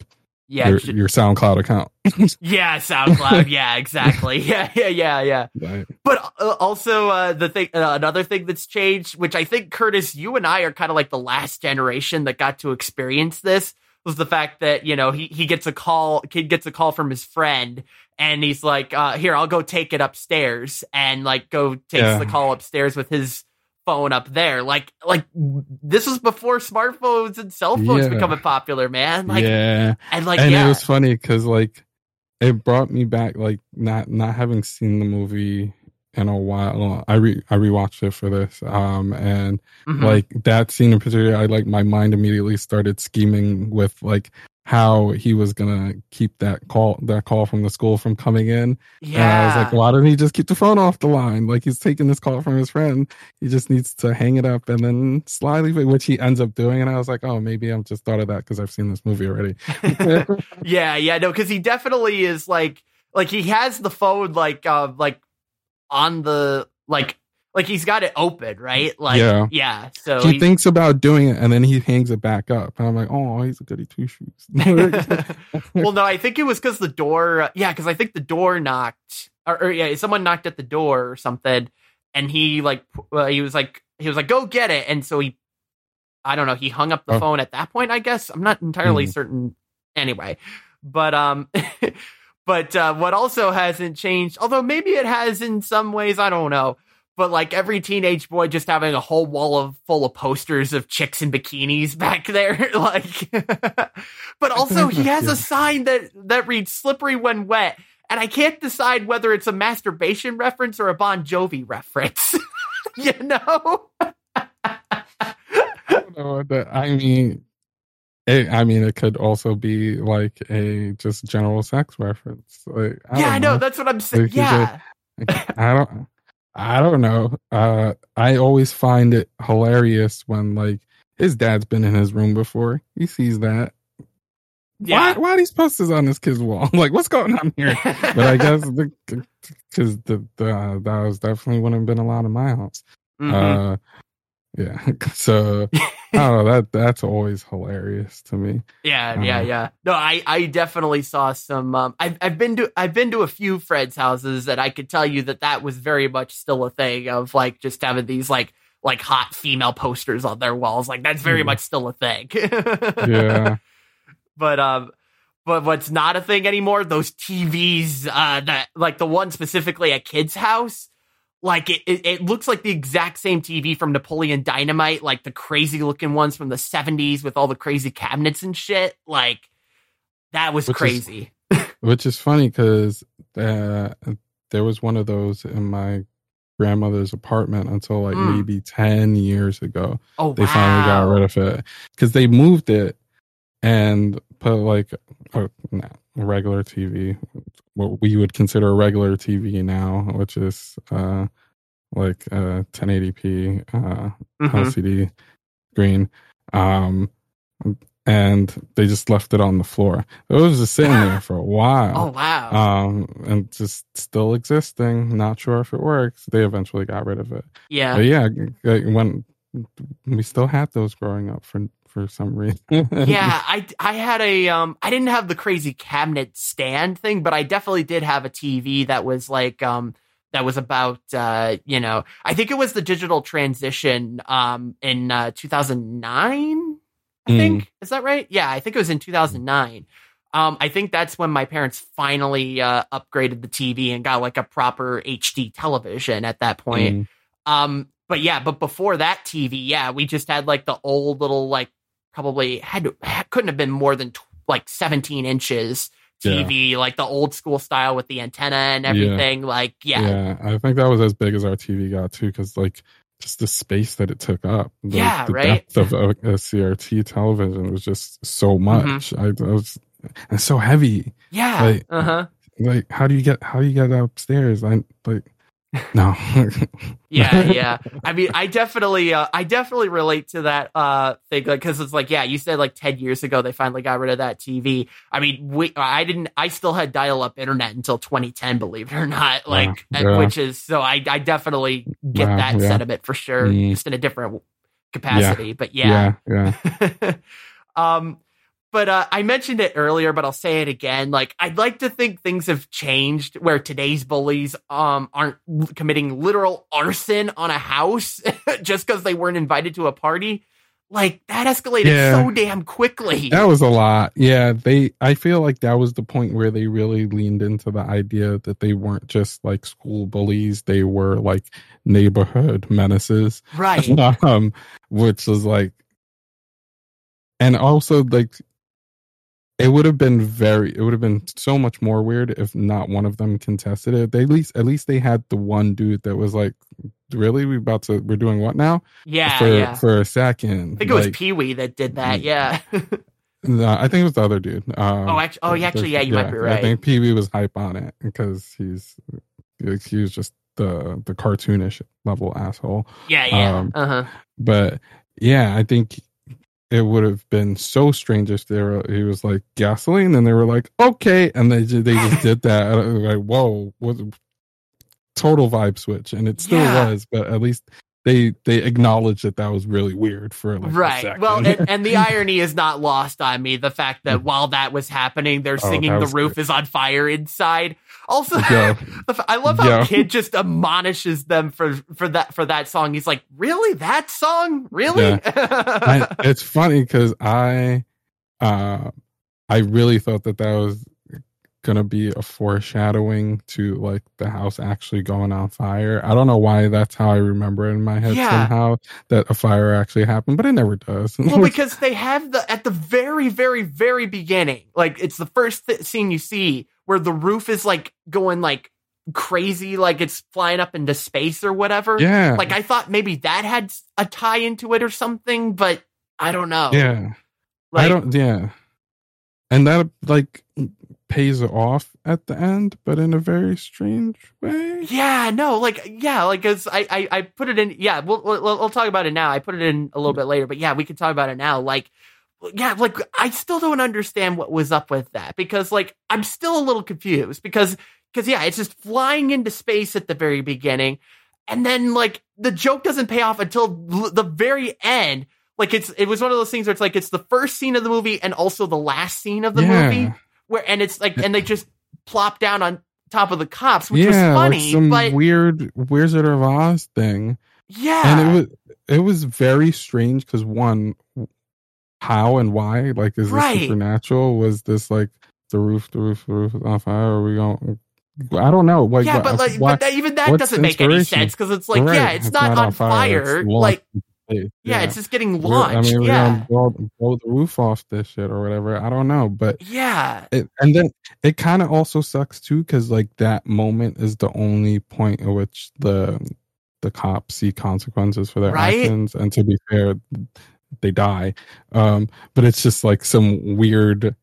yeah. your, your SoundCloud account. yeah, SoundCloud. yeah, exactly. Yeah, yeah, yeah, yeah. Right. But uh, also uh, the thing, uh, another thing that's changed, which I think Curtis, you and I are kind of like the last generation that got to experience this, was the fact that you know he he gets a call, kid gets a call from his friend, and he's like, uh, "Here, I'll go take it upstairs," and like go takes Yeah. the call upstairs with his phone up there. Like, like this was before smartphones and cell phones Yeah. becoming popular, man. Like, yeah. and like, and yeah, it was funny because like it brought me back like not not having seen the movie in a while i re i rewatched it for this um and Mhm. like that scene in particular i like my mind immediately started scheming with like how he was gonna keep that call that call from the school from coming in. Yeah. and i was like why doesn't he just keep the phone off the line? Like he's taking this call from his friend. He just needs to hang it up and then slyly which he ends up doing. And i was like oh maybe i've just thought of that because i've seen this movie already. Yeah, yeah, no, because he definitely is like, like he has the phone like, uh, like on the like, like he's got it open, right? Like, Yeah. yeah. So he thinks about doing it and then he hangs it back up. And I'm like, oh, he's a goody two shoes. well, no, I think it was because the door. Yeah, because I think the door knocked, or, or yeah, someone knocked at the door or something, and he like uh, he was like he was like go get it, and so he, I don't know, he hung up the Oh. phone at that point. I guess I'm not entirely Hmm. certain. Anyway, but um, but uh, what also hasn't changed, although maybe it has in some ways, I don't know. But like every teenage boy just having a whole wall of full of posters of chicks in bikinis back there, like. but also he has a sign that that reads "slippery when wet," and I can't decide whether it's a masturbation reference or a Bon Jovi reference. you know? I don't know that- I mean, it, I mean, it could also be like a just general sex reference. Like, I yeah, I know. That's what I'm saying. Like, Yeah. I don't. I don't know. Uh, I always find it hilarious when like his dad's been in his room before. He sees that. Yeah. Why? Why are these posters on this kid's wall? like, what's going on here? but I guess because the, the uh, that was definitely wouldn't have been allowed in my house. Mhm. Uh, yeah. So don't know. That that's always hilarious to me. Yeah, yeah, Uh, yeah. No, I, I definitely saw some. Um, I've, I've been to, I've been to a few friends' houses, and I could tell you that that was very much still a thing of like just having these like, like hot female posters on their walls. Like that's very Mhm. much still a thing. Yeah. but um, but what's not a thing anymore? Those TVs, uh, that like the one specifically at kids' house. Like it, it, it looks like the exact same TV from Napoleon Dynamite, like the crazy looking ones from the '70s with all the crazy cabinets and shit. Like that was Which is- crazy. Which is funny because uh, there was one of those in my grandmother's apartment until like Mm. maybe 10 years ago. oh They wow! finally got rid of it because they moved it and put like a, a regular TV, what we would consider a regular TV now, which is uh, like uh, 1080p uh, Mhm. LCD screen. Um, and they just left it on the floor. It was just sitting there for a while. Oh wow! Um, and just still existing. Not sure if it works. They eventually got rid of it. yeah, But yeah, when we still had those growing up for for some reason. yeah, I I had a um I didn't have the crazy cabinet stand thing, but I definitely did have a TV that was like um that was about uh you know I think it was the digital transition um in uh 2009 I Mm. think is that right? Yeah, I think it was in 2009. Um I think that's when my parents finally uh upgraded the TV and got like a proper HD television at that point. Mm. Um, but yeah, but before that TV, yeah, we just had like the old little like probably had to, couldn't have been more than tw- like 17 inches TV, like the old school style with the antenna and Yeah. everything. Like, yeah, yeah, I think that was as big as our TV got too, because like just the space that it took up. The, Yeah, the right? depth of a, a CRT television was just so Mm-hmm. much. I, I was and so heavy. yeah, Like- uh huh, Like, how do you get how do you get upstairs? I like no. yeah, yeah. I mean, I definitely, uh, I definitely relate to that uh thing, like, because it's like, yeah, you said like 10 years ago they finally got rid of that TV. I mean, we, I didn't, I still had dial-up internet until 2010, believe it or not, like, and- yeah. which is so I, I definitely get Wow, that yeah. sentiment for sure, just in a different capacity. But yeah, yeah, yeah. um, but uh, I mentioned it earlier, but I'll say it again. Like, I'd like to think things have changed where today's bullies um aren't committing literal arson on a house just because they weren't invited to a party. Like that escalated Yeah. so damn quickly. That was a lot. Yeah, they I feel like that was the point where they really leaned into the idea that they weren't just like school bullies, they were like neighborhood menaces. right. um which was like and also like it would have been very it would have been so much more weird if not one of them contested it. They at least at least they had the one dude that was like really we about to we're doing what now? Yeah, for yeah. for a second. I think it was Like, Pee Wee that did that. Mm. Yeah. no, I think it was the other dude. Um, Oh, actually- oh, yeah, actually, yeah, you might be right. I think Pee Wee was hype on it because he's he was just the the cartoonish level asshole. yeah, yeah. Um, uh huh. But yeah, I think it would have been so strange if they were he was like gasoline? And they were like okay. And they they just did that. And I was like whoa what total vibe switch. And it still Yeah. was but at least they they acknowledged that that was really weird for like right. Well, and, and the irony is not lost on me. The fact that while that was happening, they're. Oh, singing "The Roof is on Fire" inside. Also, Yeah. the f- I love how Yeah. Kid just admonishes them for for that for that song. He's like, "Really, that song? Really?" I, it's funny because I, uh, I really thought that that was gonna be a foreshadowing to like the house actually going on fire. I don't know why that's how I remember it in my head Yeah. somehow that a fire actually happened, but it never does. well, because they have the at the very, very, very beginning, like it's the first th- scene you see where the roof is like going like crazy, like it's flying up into space or whatever. yeah, Like I thought maybe that had a tie into it or something, but I don't know. yeah, Like, I don't, yeah, and that like pays off at the end, but in a very strange way. Yeah, no, like yeah, like cause I, I I put it in. Yeah, we'll, we'll we'll talk about it now. I put it in a little mm. bit later, but yeah, we can talk about it now. Like, yeah, like I still don't understand what was up with that because like I'm still a little confused because because yeah, it's just flying into space at the very beginning, and then like the joke doesn't pay off until l- the very end. Like it's it was one of those things where it's like it's the first scene of the movie and also the last scene of the Yeah. movie where and it's like and they just plop down on top of the cops, which yeah, was funny, like some but weird Wizard of Oz thing. yeah, and it was it was very strange because one how and why like is Right. this supernatural was this like the roof the roof the roof is on fire are we going i don't know like yeah, but like, why- but that, even that doesn't make any sense because it's like, Right, yeah, it's, not, on fire. it's Like, space. yeah, it's just getting We're- i mean we're yeah, gonna blow, blow the roof off this shit or whatever. I don't know but yeah, it, and then it kind of also sucks too because like that moment is the only point at which the the cops see consequences for their Right? actions and to be fair they die. Um but it's just like some weird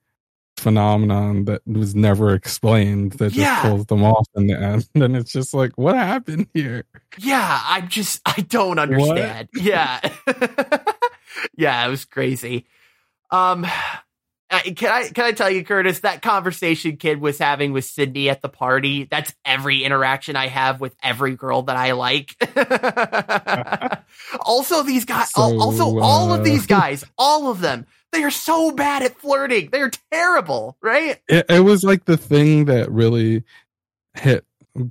phenomenon that was never explained that just Yeah. pulls them off in the end and it's just like what happened here yeah. I'm just, I don't understand. Yeah, yeah, it was crazy. Um, can I can I tell you, Curtis, that conversation kid was having with Sidney at the party. That's every interaction I have with every girl that I like. also, these guys. So, also, all of uh, these guys, all of them, they are so bad at flirting. They're terrible, right? it, it was like the thing that really hit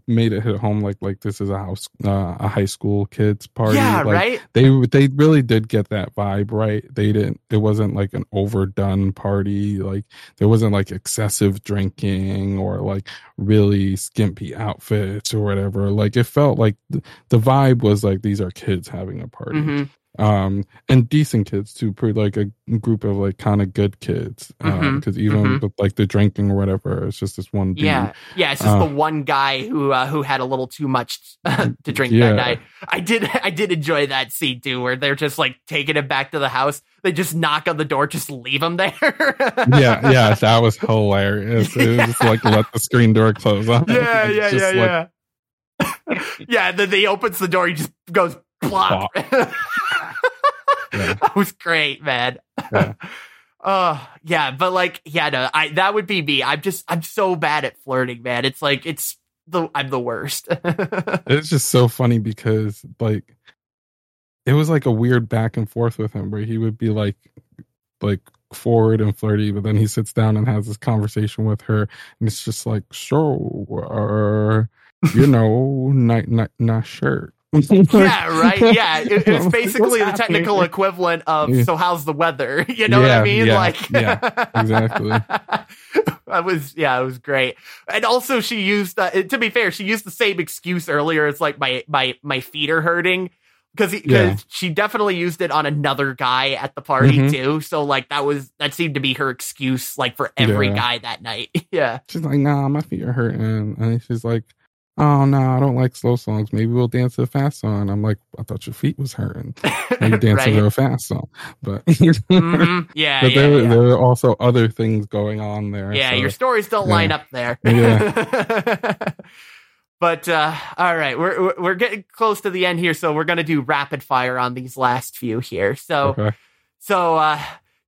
made it hit home like like this is a house uh, a high school kids party yeah, like, right. they they really did get that vibe right they didn't it wasn't like an overdone party like there wasn't like excessive drinking or like really skimpy outfits or whatever like it felt like th- the vibe was like these are kids having a party Mhm. Um and decent kids too pretty like a group of like kind of good kids because even mhm. with like the drinking or whatever it's just this one dude Yeah, yeah. It's just the one guy who uh, who had a little too much to drink Yeah. that night. I did I did enjoy that scene too, where they're just like taking him back to the house. They just knock on the door, just leave him there. yeah, yeah, that was hilarious. It was just like let the screen door close on. yeah, yeah, yeah, like, yeah. yeah, then he opens the door. He just goes plop. Yeah. That was great, man. Yeah. Oh yeah, but like yeah, no, I that would be me. I'm just I'm so bad at flirting, man. It's like it's the I'm the worst. It's just so funny because like it was like a weird back and forth with him where he would be like like forward and flirty, but then he sits down and has this conversation with her, and it's just like, sure, you know, not not not sure. Yeah, right. Yeah, it, it's basically the technical equivalent of Yeah. "So how's the weather?" You know what I mean? yeah, like, yeah, exactly. I was, yeah, it was great. And also, she used. Uh, to be fair, she used the same excuse earlier. It's like my my my feet are hurting because Yeah. she definitely used it on another guy at the party Mhm. too. So like that was that seemed to be her excuse, like for every Yeah. guy that night. yeah. She's like, nah, my feet are hurting. And she's like, oh, no, I don't like slow songs. Maybe we'll dance to a fast song. I'm like, I thought your feet was hurting. You dance right. to a fast song. But, Mhm. Yeah, but yeah, there, yeah. there were also other things going on there. Yeah, so- your stories don't yeah. line up there. Yeah. but uh, all right, we're we're- we're getting close to the end here, so we're gonna do rapid fire on these last few here. So Okay. so uh,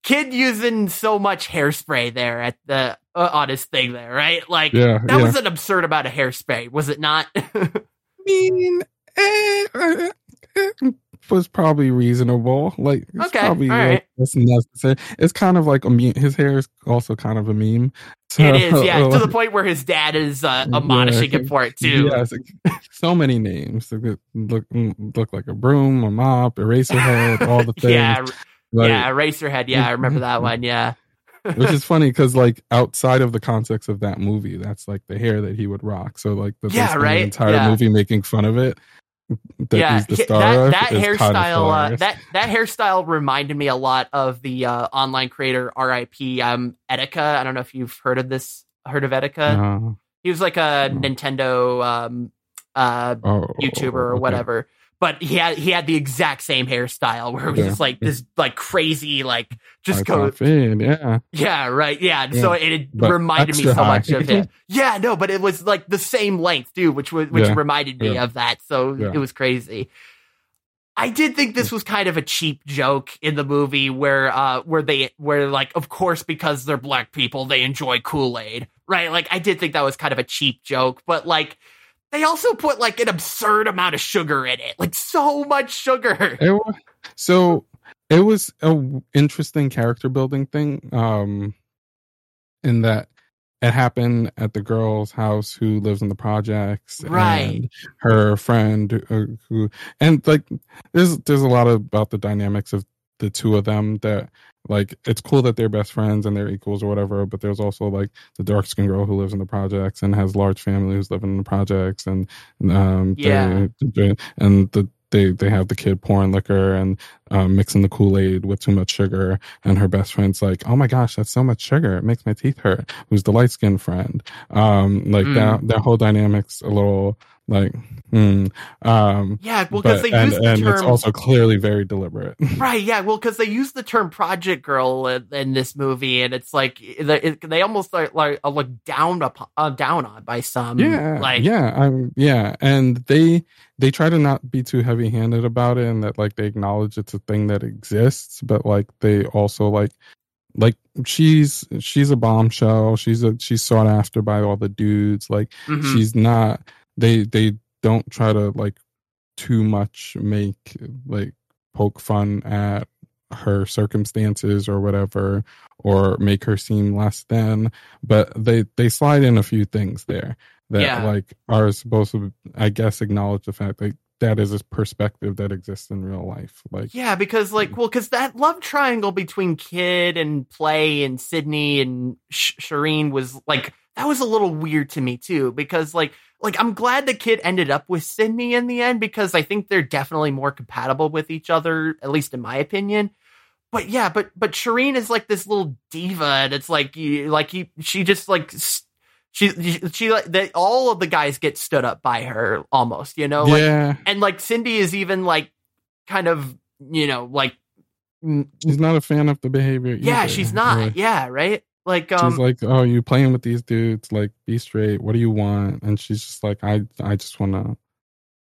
kid using so much hairspray there at the uh, on his thing there, right? Like Yeah. that yeah. was an absurd amount of hairspray, was it not? I mean, eh, eh, it was probably reasonable. Like, it's Okay, probably all like, necessary. It's kind of like a meme. His hair is also kind of a meme. So, it is, yeah, to the point where his dad is uh, Yeah, admonishing him for it too. Yes, so many names. Look, look, like a broom, a mop, eraserhead, all the things. yeah, Like, yeah, Eraserhead. Yeah, I remember that one. Yeah. Which is funny because like outside of the context of that movie, that's like the hair that he would rock. So like the, Yeah, right? the entire Yeah. movie making fun of it. That yeah, he's the star that that is kind of hairstyle, uh, that that hairstyle reminded me a lot of the uh, online creator RIP um Etika. I don't know if you've heard of this, heard of Etika. Uh, he was like a no. Nintendo um uh oh, YouTuber or okay. whatever. But he had he had the exact same hairstyle where it was Yeah. just like this like crazy like just go in, yeah. yeah right yeah, so Yeah. it reminded me so high. much of him yeah no but it was like the same length too which was which Yeah. reminded me Yeah. of that so Yeah. it was crazy I did think this was kind of a cheap joke in the movie where uh where they where like of course because they're black people they enjoy Kool-Aid right like I did think that was kind of a cheap joke but like they also put like an absurd amount of sugar in it like so much sugar It wa- so it was a w- interesting character building thing. Um, in that it happened at the girl's house who lives in the projects, Right. And her friend uh, who, and like, there's there's a lot about the dynamics of the two of them that like it's cool that they're best friends and they're equals or whatever but there's also like the dark skinned girl who lives in the projects and has large family who's living in the projects and um Yeah. they- and the they they have the kid pouring liquor and um, mixing the kool-aid with too much sugar and her best friend's like oh my gosh that's so much sugar it makes my teeth hurt who's the light-skinned friend um like Mm. that that whole dynamics a little like hmm. um yeah well because they and, use the and term it's also clearly very deliberate Right, yeah, well, because they use the term "project girl" in, in this movie, and it's like they, it, they almost like like are looked down upon, uh, down on by some. yeah like yeah I'm, yeah and they they try to not be too heavy handed about it and that like they acknowledge it's a thing that exists but like they also like like she's she's a bombshell. She's a she's sought after by all the dudes. Like Mhm. she's not. They they don't try to like too much make like poke fun at her circumstances or whatever or make her seem less than but they they slide in a few things there that Yeah. like are supposed to i guess acknowledge the fact that that is a perspective that exists in real life like Yeah, because like, mm. well, because that love triangle between Kid and Play and Sidney and Sh- Shireen was like that was a little weird to me too. Because like, like I'm glad the Kid ended up with Sidney in the end because I think they're definitely more compatible with each other, at least in my opinion. But yeah, but but Shireen is like this little diva, and it's like you like you she just like. She, she, like, they, all of the guys get stood up by her almost, you know, like, yeah and like Cindy is even like kind of you know like she's not a fan of the behavior yeah either. she's not Like, yeah right like um she's like oh you playing with these dudes like be straight what do you want? And she's just like i i just want to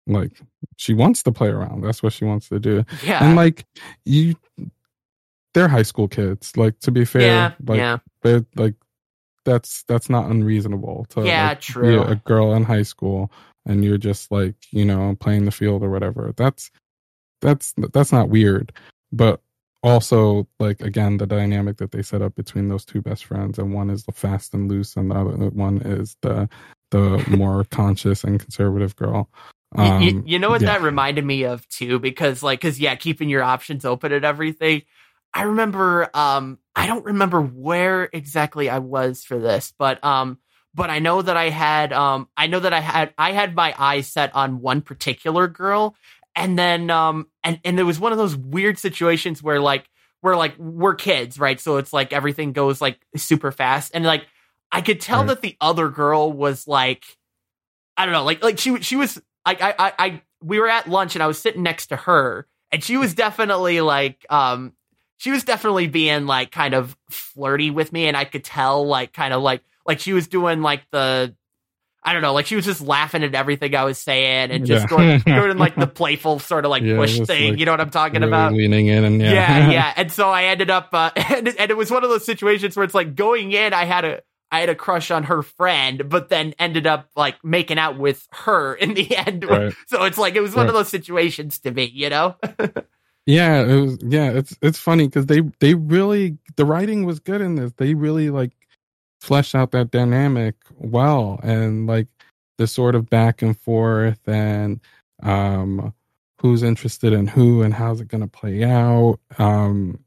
like she wants to play around that's what she wants to do. Yeah. And like you they're high school kids like to be fair yeah like yeah. they're like that's that's not unreasonable to Yeah, like, be true. a girl in high school and you're just like you know playing the field or whatever. That's that's that's not weird. But also like again the dynamic that they set up between those two best friends and one is the fast and loose and the other one is the the more conscious and conservative girl um, you know what yeah. that reminded me of too because like because yeah keeping your options open and everything i remember um i don't remember where exactly i was for this but um but i know that i had um i know that i had i had my eyes set on one particular girl and then um and and there was one of those weird situations where like we're like we're kids right so it's like everything goes like super fast and like i could tell Right. that the other girl was like i don't know like like she she was I, I, I, I, we were at lunch and I was sitting next to her, and she was definitely like, um, she was definitely being like kind of flirty with me, and I could tell like kind of like like she was doing like the, I don't know, like she was just laughing at everything I was saying and just Yeah. going doing like the playful sort of like Yeah, push thing, like, you know what I'm talking really about? leaning in and yeah yeah, yeah. And so I ended up, uh, and, and it was one of those situations where it's like going in, I had a, I had a crush on her friend, but then ended up like making out with her in the end. Right. So it's like it was one of those situations to me, you know? Yeah, it was. Yeah, it's it's funny because they they really the writing was good in this. They really like fleshed out that dynamic well, and like the sort of back and forth and um who's interested in who and how's it going to play out. Um,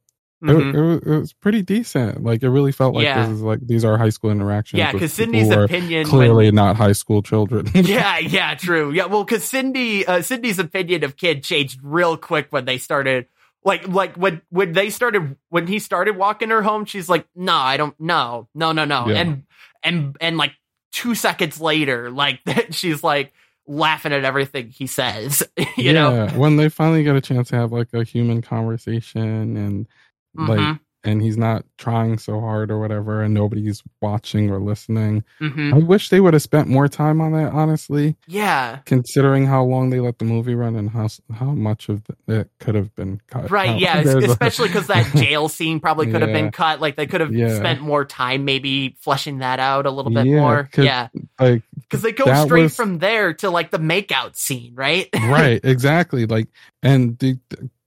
it, Mhm. it, was, it was pretty decent. Like it really felt like Yeah. this is like these are high school interactions. Yeah, because Cindy's Sidney's who are opinion. when- clearly not high school children. yeah, yeah, true. Yeah, well, because Cindy, uh, Cindy's opinion of Kid changed real quick when they started. Like, like when when they started when he started walking her home, she's like, "No, I don't. No, no, no, no." Yeah. And and and like two seconds later, like she's like laughing at everything he says. you know? yeah, when they finally get a chance to have like a human conversation and like Mhm, and he's not trying so hard or whatever and nobody's watching or listening mhm. i wish they would have spent more time on that honestly Yeah. considering how long they let the movie run and how how much of it could have been cut Right, out. yeah, es- There's a- especially because that jail scene probably could have been cut. Like they could have Yeah. spent more time, maybe fleshing that out a little bit Yeah, more. Yeah, like because they go straight was- from there to like the makeout scene, right? right exactly like and the,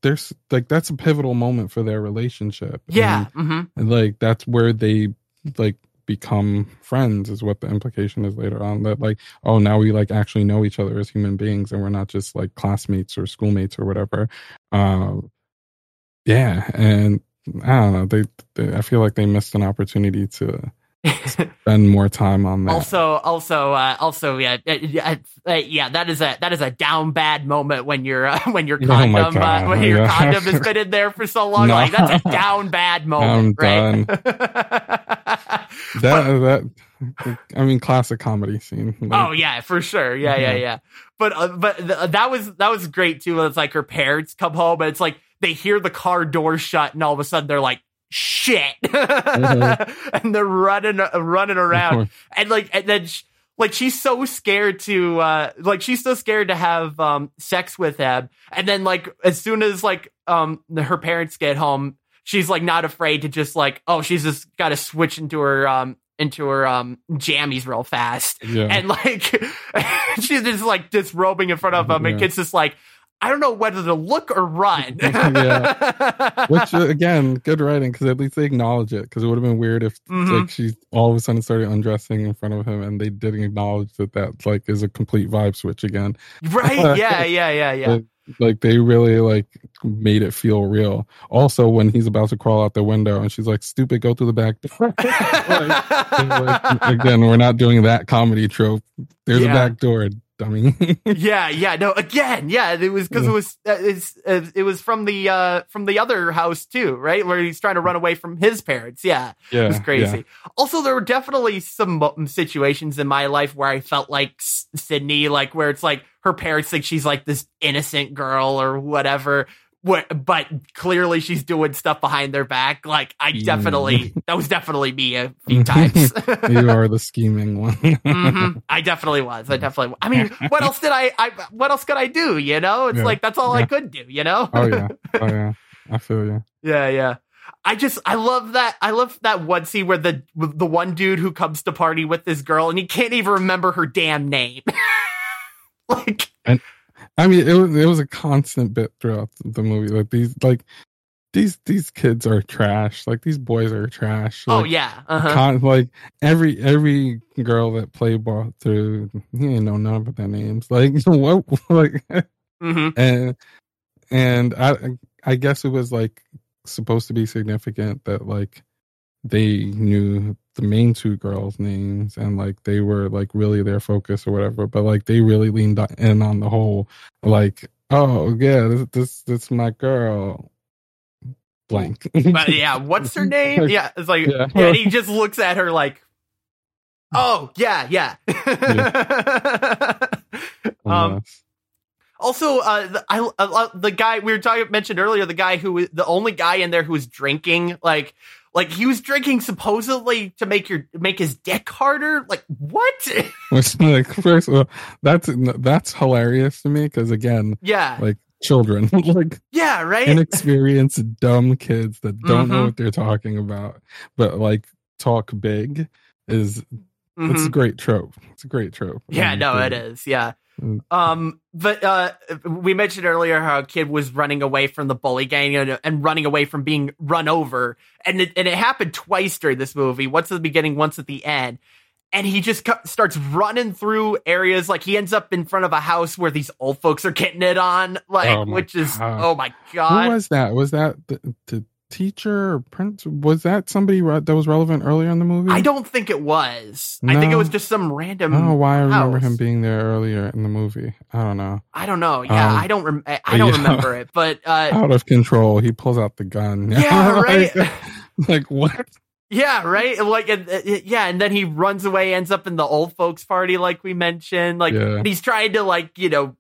there's like that's a pivotal moment for their relationship. Yeah, hmm and like that's where they like become friends is what the implication is later on that like oh now we like actually know each other as human beings and we're not just like classmates or schoolmates or whatever. Um yeah and i don't know they, they i feel like they missed an opportunity to spend more time on that also, also, uh, also, yeah, uh, yeah, uh. That is a that is a down bad moment when your uh, when your Oh condom uh, when your yeah. condom has been in there for so long. No. Like that's a down bad moment, I'm right? that that i mean classic comedy scene like, Oh yeah, for sure. Yeah, yeah, Yeah. yeah. But uh, but th- that was that was great too. It's like her parents come home and it's like they hear the car door shut and all of a sudden they're like shit, and they're running uh, running around and like and then. Sh- like she's so scared to uh like she's so scared to have um sex with him and then like as soon as like um her parents get home she's like not afraid to just like, oh, she's just got to switch into her um into her um jammies real fast, Yeah. and like she's just like disrobing in front of him, and Yeah. kid's just like, I don't know whether to look or run. Which uh, again, good writing because at least they acknowledge it. Because it would have been weird if Mhm. like she all of a sudden started undressing in front of him, and they didn't acknowledge that that like is a complete vibe switch again. right? Yeah, yeah, yeah, yeah. Like, like they really like made it feel real. Also, when he's about to crawl out the window, and she's like, "Stupid, go through the back door." Like, again, we're not doing that comedy trope. There's Yeah. a back door, dummy. yeah, yeah. No, again, yeah. It was because it was uh, it's, uh, it was from the uh from the other house too, right? Where he's trying to run away from his parents. Yeah, yeah, it was crazy. Also, there were definitely some situations in my life where I felt like Sidney, like where it's like her parents think she's like this innocent girl or whatever. But clearly she's doing stuff behind their back. Like I definitely, that was definitely me a few times. You are the scheming one. hmm I definitely was. I definitely. I mean, what else did I? I what else could I do? You know, it's Yeah. like that's all I could do. You know. oh yeah, oh yeah. I feel you. yeah, yeah. I just I love that. I love that one scene where the the one dude who comes to party with this girl and he can't even remember her damn name. like, I mean, it was it was a constant bit throughout the movie. Like these, like these these kids are trash. Like these boys are trash. oh yeah, uh-huh. con- like every every girl that played ball through, you ain't know none of their names. Like what? Like hmm and and I I guess it was like supposed to be significant that like they knew the main two girls' names and like they were like really their focus or whatever. But like they really leaned in on the whole like oh yeah this this this is my girl blank. But yeah, what's her name? Yeah, it's like Yeah. yeah. and he just looks at her like, oh yeah, yeah. um, Unless- Also, uh, the, I, I the guy we were talking mentioned earlier, the guy who the only guy in there who was drinking, like, like he was drinking supposedly to make your make his dick harder. Like, what? Which like first of all, that's that's hilarious to me because again yeah, like children like yeah, right. inexperienced dumb kids that don't know Mhm. what they're talking about but like talk big is it's a Mhm. great trope it's a great trope Yeah, no, it is. Yeah. Um, but uh, we mentioned earlier how a kid was running away from the bully gang and, and running away from being run over, and it, and it happened twice during this movie. Once at the beginning, once at the end. And he just co- starts running through areas like he ends up in front of a house where these old folks are getting it on, like Oh which is God. oh my god. who was that was that the, the teacher or prince was that somebody re- that was relevant earlier in the movie I don't think it was. I think it was just some random. I don't know why I remember him being there earlier in the movie. I don't know. I don't know. Yeah, Um, I don't. Rem- I don't yeah. remember it, but uh, Out of control. He pulls out the gun. yeah, right. like, like what? Yeah, right. Like, uh, yeah, and then he runs away, ends up in the old folks party, like we mentioned. Like, Yeah. he's trying to, like, you know,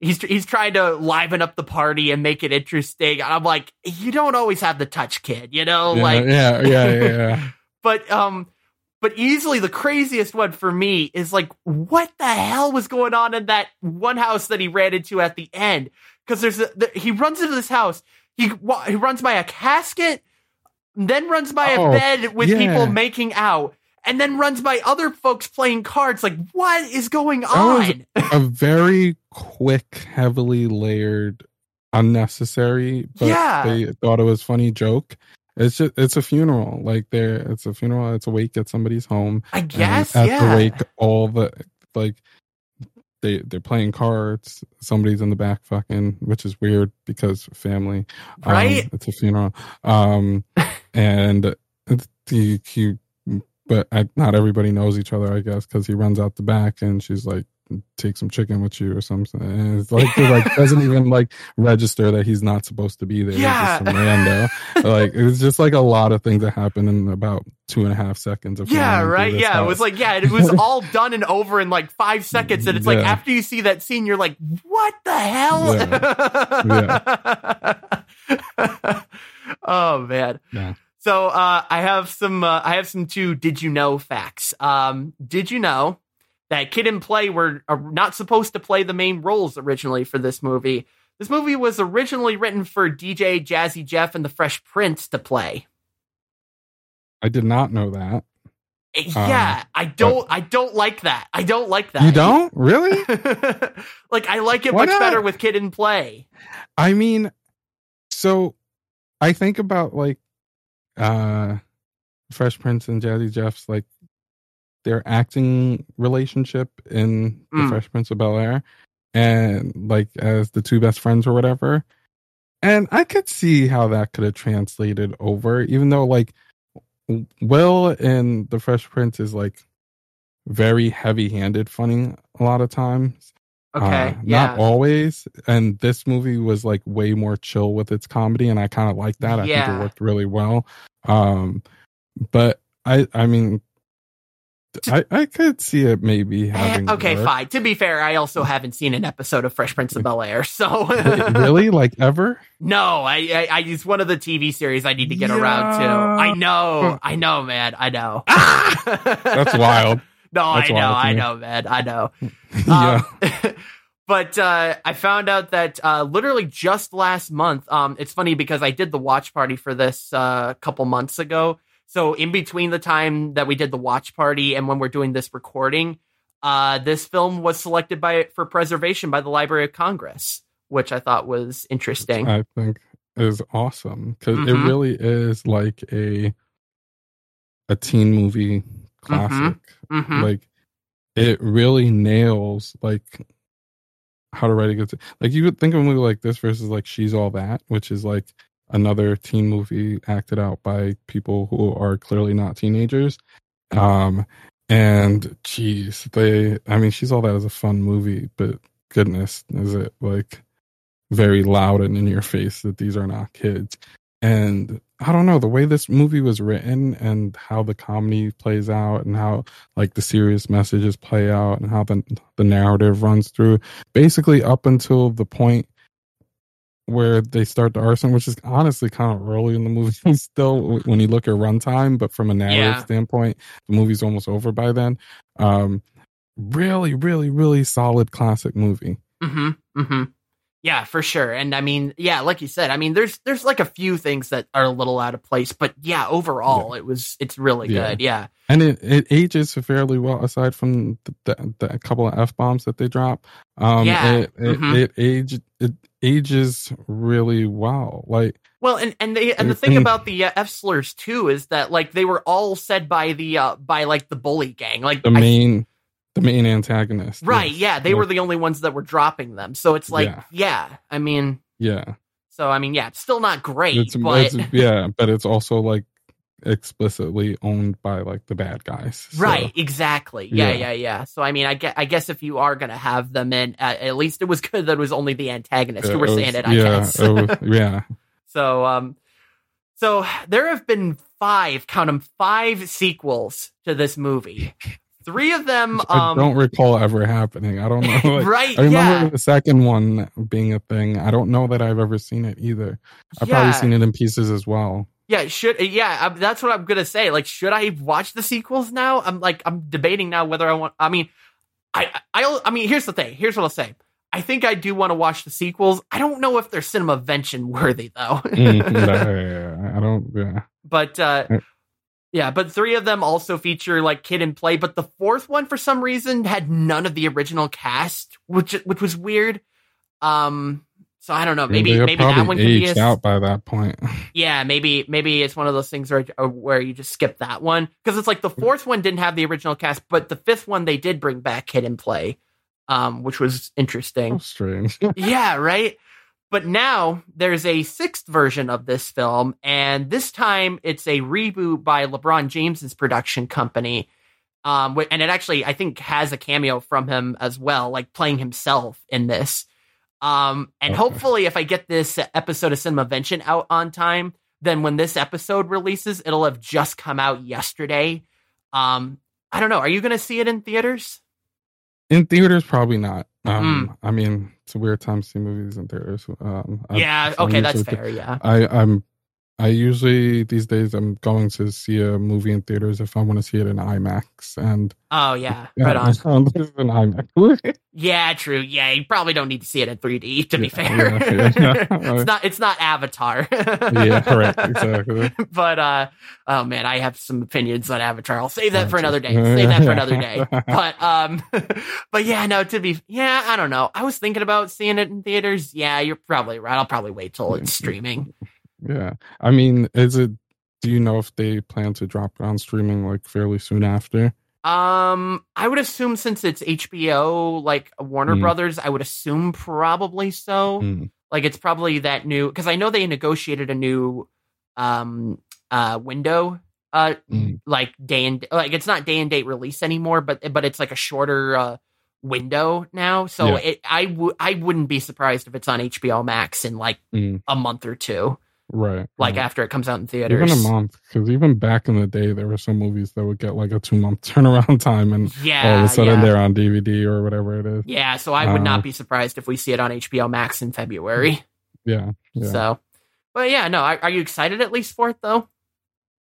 he's he's trying to liven up the party and make it interesting. I'm like, you don't always have the touch, kid. You know, Yeah, like, yeah, yeah, yeah, yeah. but um, but easily the craziest one for me is like, what the hell was going on in that one house that he ran into at the end? Because there's a, the, he runs into this house. He he runs by a casket, then runs by a Oh, bed with yeah. people making out, and then runs by other folks playing cards. Like, what is going on? a very quick, heavily layered, unnecessary, but Yeah. they thought it was funny joke. It's just it's a funeral. Like there it's a funeral, it's a wake at somebody's home. I guess, at yeah. the wake all the like they they're playing cards, somebody's in the back fucking, which is weird because family. Um, Right? it's a funeral. Um and he, he but I, not everybody knows each other, I guess, because he runs out the back and she's like, "Take some chicken with you" or something. And it's like, like doesn't even like register that he's not supposed to be there. Yeah. rando. like it's just like a lot of things that happen in about two and a half seconds of Yeah, right. Yeah, it was like yeah, it was all done and over in like five seconds, and it's like after you see that scene, you're like, what the hell? oh man. Yeah. So uh, I have some. Uh, I have some two. Did you know facts? Um, did you know that Kid and Play were not supposed to play the main roles originally for this movie? This movie was originally written for DJ Jazzy Jeff and the Fresh Prince to play. I did not know that. Uh, yeah, I don't. I don't like that. I don't like that. You don't really? like I like it Why much not? better with Kid in Play. I mean, so I think about like uh Fresh Prince and Jazzy Jeff's like their acting relationship in the Mm. Fresh Prince of Bel Air and like as the two best friends or whatever. And I could see how that could have translated over, even though like Will in the Fresh Prince is like very heavy handed funny a lot of times. Okay, Uh, yeah, Not always. And this movie was like way more chill with its comedy, and I kind of like that. I think it worked really well. Um, but I, I mean, I, I could see it maybe Eh, having. okay, worked. fine. To be fair, I also haven't seen an episode of Fresh Prince of Bel Air, so Wait, really, like ever? no, I, I, I it's one of the TV series I need to get around to. I know, I know, man, I know. That's wild. No, That's I know, I know, man, I know. yeah. Um, but uh, I found out that uh, literally just last month. Um, it's funny because I did the watch party for this uh, a couple months ago. So in between the time that we did the watch party and when we're doing this recording, uh, this film was selected by for preservation by the Library of Congress, which I thought was interesting. I think is awesome because Mhm. it really is like a a teen movie classic. Mhm. Like it really nails like how to write a good like you would think of a movie like this versus like She's All That, which is like another teen movie acted out by people who are clearly not teenagers. Um and geez, they I mean She's All That is a fun movie, but goodness, is it like very loud and in your face that these are not kids. And I don't know, the way this movie was written and how the comedy plays out and how like the serious messages play out and how the the narrative runs through basically up until the point where they start the arson, which is honestly kind of early in the movie still when you look at runtime, but from a narrative Yeah. standpoint, the movie's almost over by then. Um really, really, really solid classic movie. Mm-hmm. Mm-hmm. Yeah, for sure. And I mean, yeah, like you said, I mean, there's there's like a few things that are a little out of place, but yeah, overall, it was it's really Yeah. good. Yeah. and it, it ages fairly well aside from the, the, the couple of f bombs that they drop um Yeah. it it, Mhm. it age it ages really well like Well, and and they and the thing about the uh, F slurs too is that like they were all said by the uh by like the bully gang, like the main the main antagonist right? Yes. Yeah, they were the only ones that were dropping them. So it's like, Yeah. yeah, I mean, yeah so I mean, yeah, it's still not great, it's, but it's yeah but it's also like explicitly owned by like the bad guys So, Right, exactly. Yeah, Yeah. yeah, yeah. So I mean, I guess, I guess if you are gonna have them in, uh, at least it was good that it was only the antagonist who were was- saying it. I yeah guess. it was- yeah so, um, so there have been five, count them, five sequels to this movie. Three of them, i um, don't recall ever happening i don't know like, right? I remember yeah, the second one being a thing. I don't know that I've ever seen it either. I've probably seen it in pieces as well. Yeah, should yeah, um, that's what I'm gonna say. Like, should I watch the sequels now? I'm like, I'm debating now whether I want. I mean, I I I mean, here's the thing. Here's what I'll say. I think I do want to watch the sequels. I don't know if they're Cinemavention worthy though. Mm, yeah, I don't. Yeah. but uh. Yeah, but three of them also feature like Kid and Play. But the fourth one, for some reason, had none of the original cast, which which was weird. Um, so I don't know. Maybe maybe that one aged a, out by that point. yeah, maybe maybe it's one of those things where uh, where you just skip that one because it's like the fourth one didn't have the original cast, but the fifth one they did bring back Kid and Play, um, which was interesting. strange. yeah, right. But now there's a sixth version of this film, and this time it's a reboot by LeBron James's production company. Um, and it actually, I think, has a cameo from him as well, like playing himself in this. Um, and Okay. hopefully, if I get this episode of Cinemavention out on time, then when this episode releases, it'll have just come out yesterday. Um, I don't know. Are you going to see it in theaters? In theaters, probably not. Um, I mean, it's a weird time to see movies in theaters. Um, yeah. I'm Okay, that's fair. Yeah. I, I'm I usually these days I'm going to see a movie in theaters if I want to see it in IMAX and Oh yeah, right on. this is an IMAX. Yeah, true. Yeah, you probably don't need to see it in 3D. To be fair, yeah, yeah. it's not. It's not Avatar. yeah, correct, exactly. but uh, oh man, I have some opinions on Avatar. I'll save that for another day. Save that for another day. But um, but yeah, no. To be yeah, I don't know. I was thinking about seeing it in theaters. Yeah, you're probably right. I'll probably wait till it's streaming. Yeah, I mean, is it? Do you know if they plan to drop it on streaming like fairly soon after? Um, I would assume since it's HBO, like Warner Mm. Brothers, I would assume probably so. Mm, Like it's probably that new because I know they negotiated a new um uh window uh mm, like day and like it's not day and date release anymore, but but it's like a shorter uh window now. So Yeah. it I would I wouldn't be surprised if it's on HBO Max in like mm, a month or two, right. like right. after it comes out in theaters. even a month, because even back in the day, there were some movies that would get like a two month turnaround time, and Yeah, all of a sudden yeah. they're on DVD or whatever it is. Yeah, so I would Uh, not be surprised if we see it on HBO Max in February. Yeah, yeah. So, but yeah, no, are, are you excited at least for it though?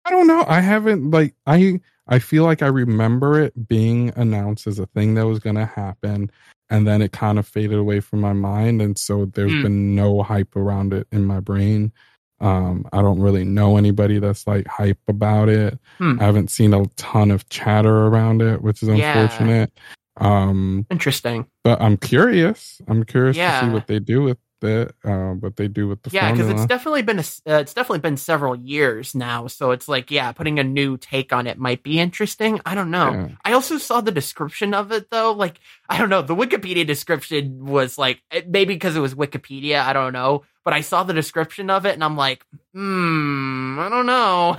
I don't know. I haven't like I I feel like I remember it being announced as a thing that was going to happen and then it kind of faded away from my mind and so there's Mm. been no hype around it in my brain. Um I don't really know anybody that's like hype about it. Hmm. I haven't seen a ton of chatter around it, which is Yeah. unfortunate. Um Interesting. but I'm curious. I'm curious to see what they do with it, uh, what they do with the Yeah, because it's definitely been a, uh, it's definitely been several years now. So it's like, yeah, putting a new take on it might be interesting. I don't know. Yeah. I also saw the description of it though. Like, I don't know. The Wikipedia description was like maybe because it was Wikipedia. I don't know. But I saw the description of it and I'm like, hmm, I don't know.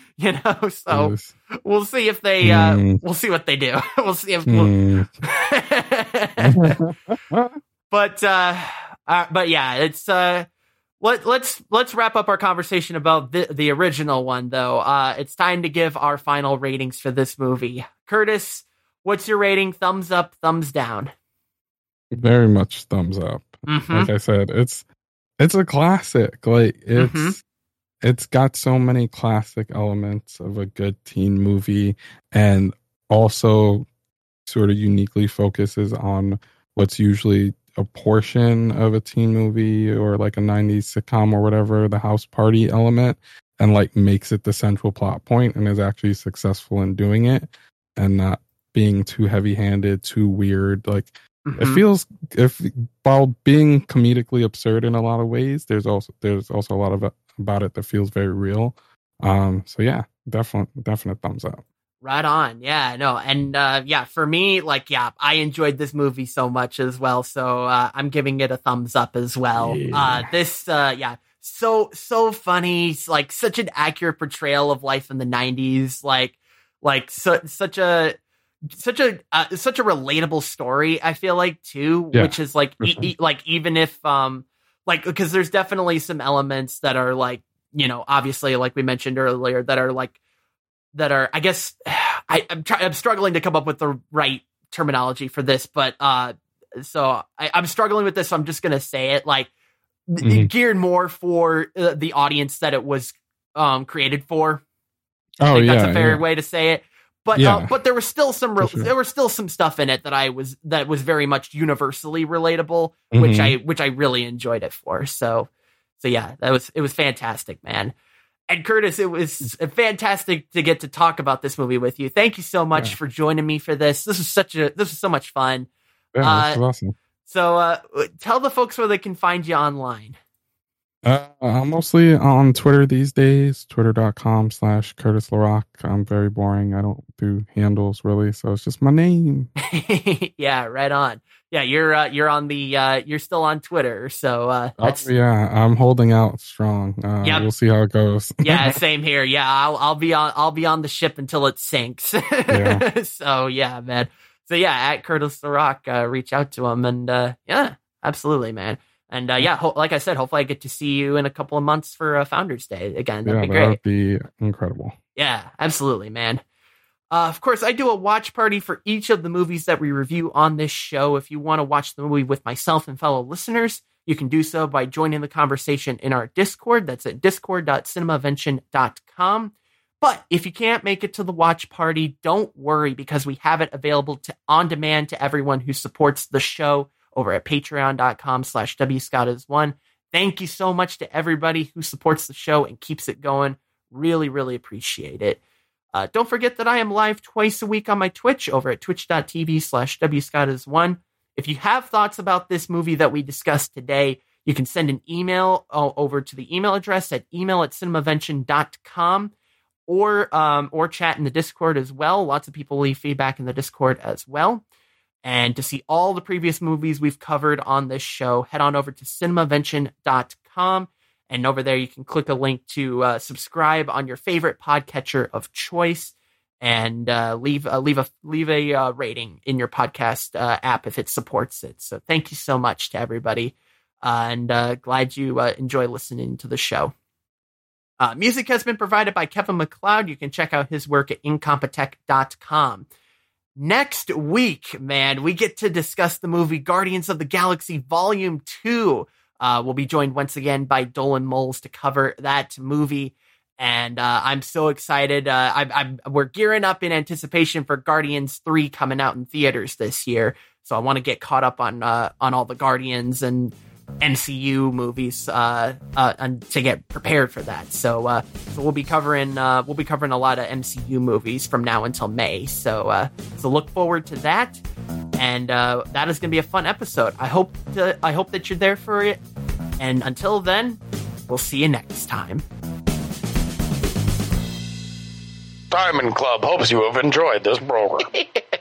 you know. So Yes. we'll see if they. uh Mm. We'll see what they do. we'll see if. Hmm. but uh, uh but yeah it's uh let, let's let's wrap up our conversation about the the original one though uh it's time to give our final ratings for this movie curtis what's your rating thumbs up thumbs down Very much thumbs up. Mhm. like I said, it's it's a classic. Like it's Mhm. it's got so many classic elements of a good teen movie and also sort of uniquely focuses on what's usually a portion of a teen movie or like a 90s sitcom or whatever, the house party element and like makes it the central plot point and is actually successful in doing it and not being too heavy-handed, too weird like it Mhm. feels if while being comedically absurd in a lot of ways there's also there's also a lot of about it that feels very real um so yeah definite definite thumbs up Right on. Yeah, no. And uh yeah, for me, like, yeah, I enjoyed this movie so much as well. So uh I'm giving it a thumbs up as well. Yeah. Uh this uh yeah, so so funny, like such an accurate portrayal of life in the nineties, like like su- such a such a uh, such a relatable story, I feel like too, Yeah, which is like e- e- like even if um like because there's definitely some elements that are like you know obviously like we mentioned earlier that are like that are I guess I, I'm trying I'm struggling to come up with the right terminology for this, but uh so I, I'm struggling with this, so I'm just gonna say it like Mhm. geared more for uh, the audience that it was um created for. I oh think yeah that's a fair yeah. way to say it. But uh, Yeah. but there was still some re- sure. there was still some stuff in it that I was that was very much universally relatable, which Mhm. I which I really enjoyed it for. So so yeah, that was it was fantastic, man. And Curtis, it was fantastic to get to talk about this movie with you. Thank you so much Yeah. for joining me for this. This was such a this was so much fun. yeah uh, this is awesome So uh tell the folks where they can find you online. uh, i'm mostly on twitter these days twitter.com slash curtis larock i'm very boring i don't do handles really so it's just my name yeah, right on. Yeah, you're uh, you're on the uh, you're still on Twitter, so uh, that's oh, yeah i'm holding out strong uh, Yep. we'll see how it goes yeah, same here. Yeah, I'll I'll be on I'll be on the ship until it sinks. Yeah. so yeah, man. So yeah, at Curtis LaRock, uh, reach out to him, and uh, yeah, absolutely, man. And uh, yeah, ho- like I said, hopefully I get to see you in a couple of months for uh, Founders Day again. That'd yeah be great. would be incredible Yeah, absolutely, man. Uh, of course, I do a watch party for each of the movies that we review on this show. If you want to watch the movie with myself and fellow listeners, You can do so by joining the conversation in our Discord. That's at discord.cinemavention.com. But if you can't make it to the watch party, don't worry because we have it available to on demand to everyone who supports the show over at patreon.com slash one. Thank you so much to everybody who supports the show and keeps it going. Really, really appreciate it. Uh, don't forget that I am live twice a week on my Twitch over at twitch.tv slash one. If you have thoughts about this movie that we discussed today, you can send an email over to the email address at email at cinemavention.com or um, or chat in the Discord as well. Lots of people leave feedback in the Discord as well. And to see all the previous movies we've covered on this show, head on over to cinemavention.com. And over there, you can click a link to uh, subscribe on your favorite podcatcher of choice and uh, leave uh, leave a leave a uh, rating in your podcast uh, app if it supports it. So thank you so much to everybody, uh, and uh, glad you enjoy listening to the show. Music has been provided by Kevin MacLeod. You can check out his work at incompetech.com. Next week, man, we get to discuss the movie Guardians of the Galaxy Volume 2. Uh, we'll be joined once again by Dolan Moles to cover that movie. And uh, I'm so excited. Uh, I'm, I'm, we're gearing up in anticipation for Guardians 3 coming out in theaters this year. So I want to get caught up on uh, on all the Guardians and MCU movies uh, uh, and to get prepared for that. So, uh, so we'll be covering uh, we'll be covering a lot of MCU movies from now until May. So, uh, so look forward to that, and uh, that is going to be a fun episode. I hope to, I hope that you're there for it. And until then, we'll see you next time. Diamond Club hopes you have enjoyed this program.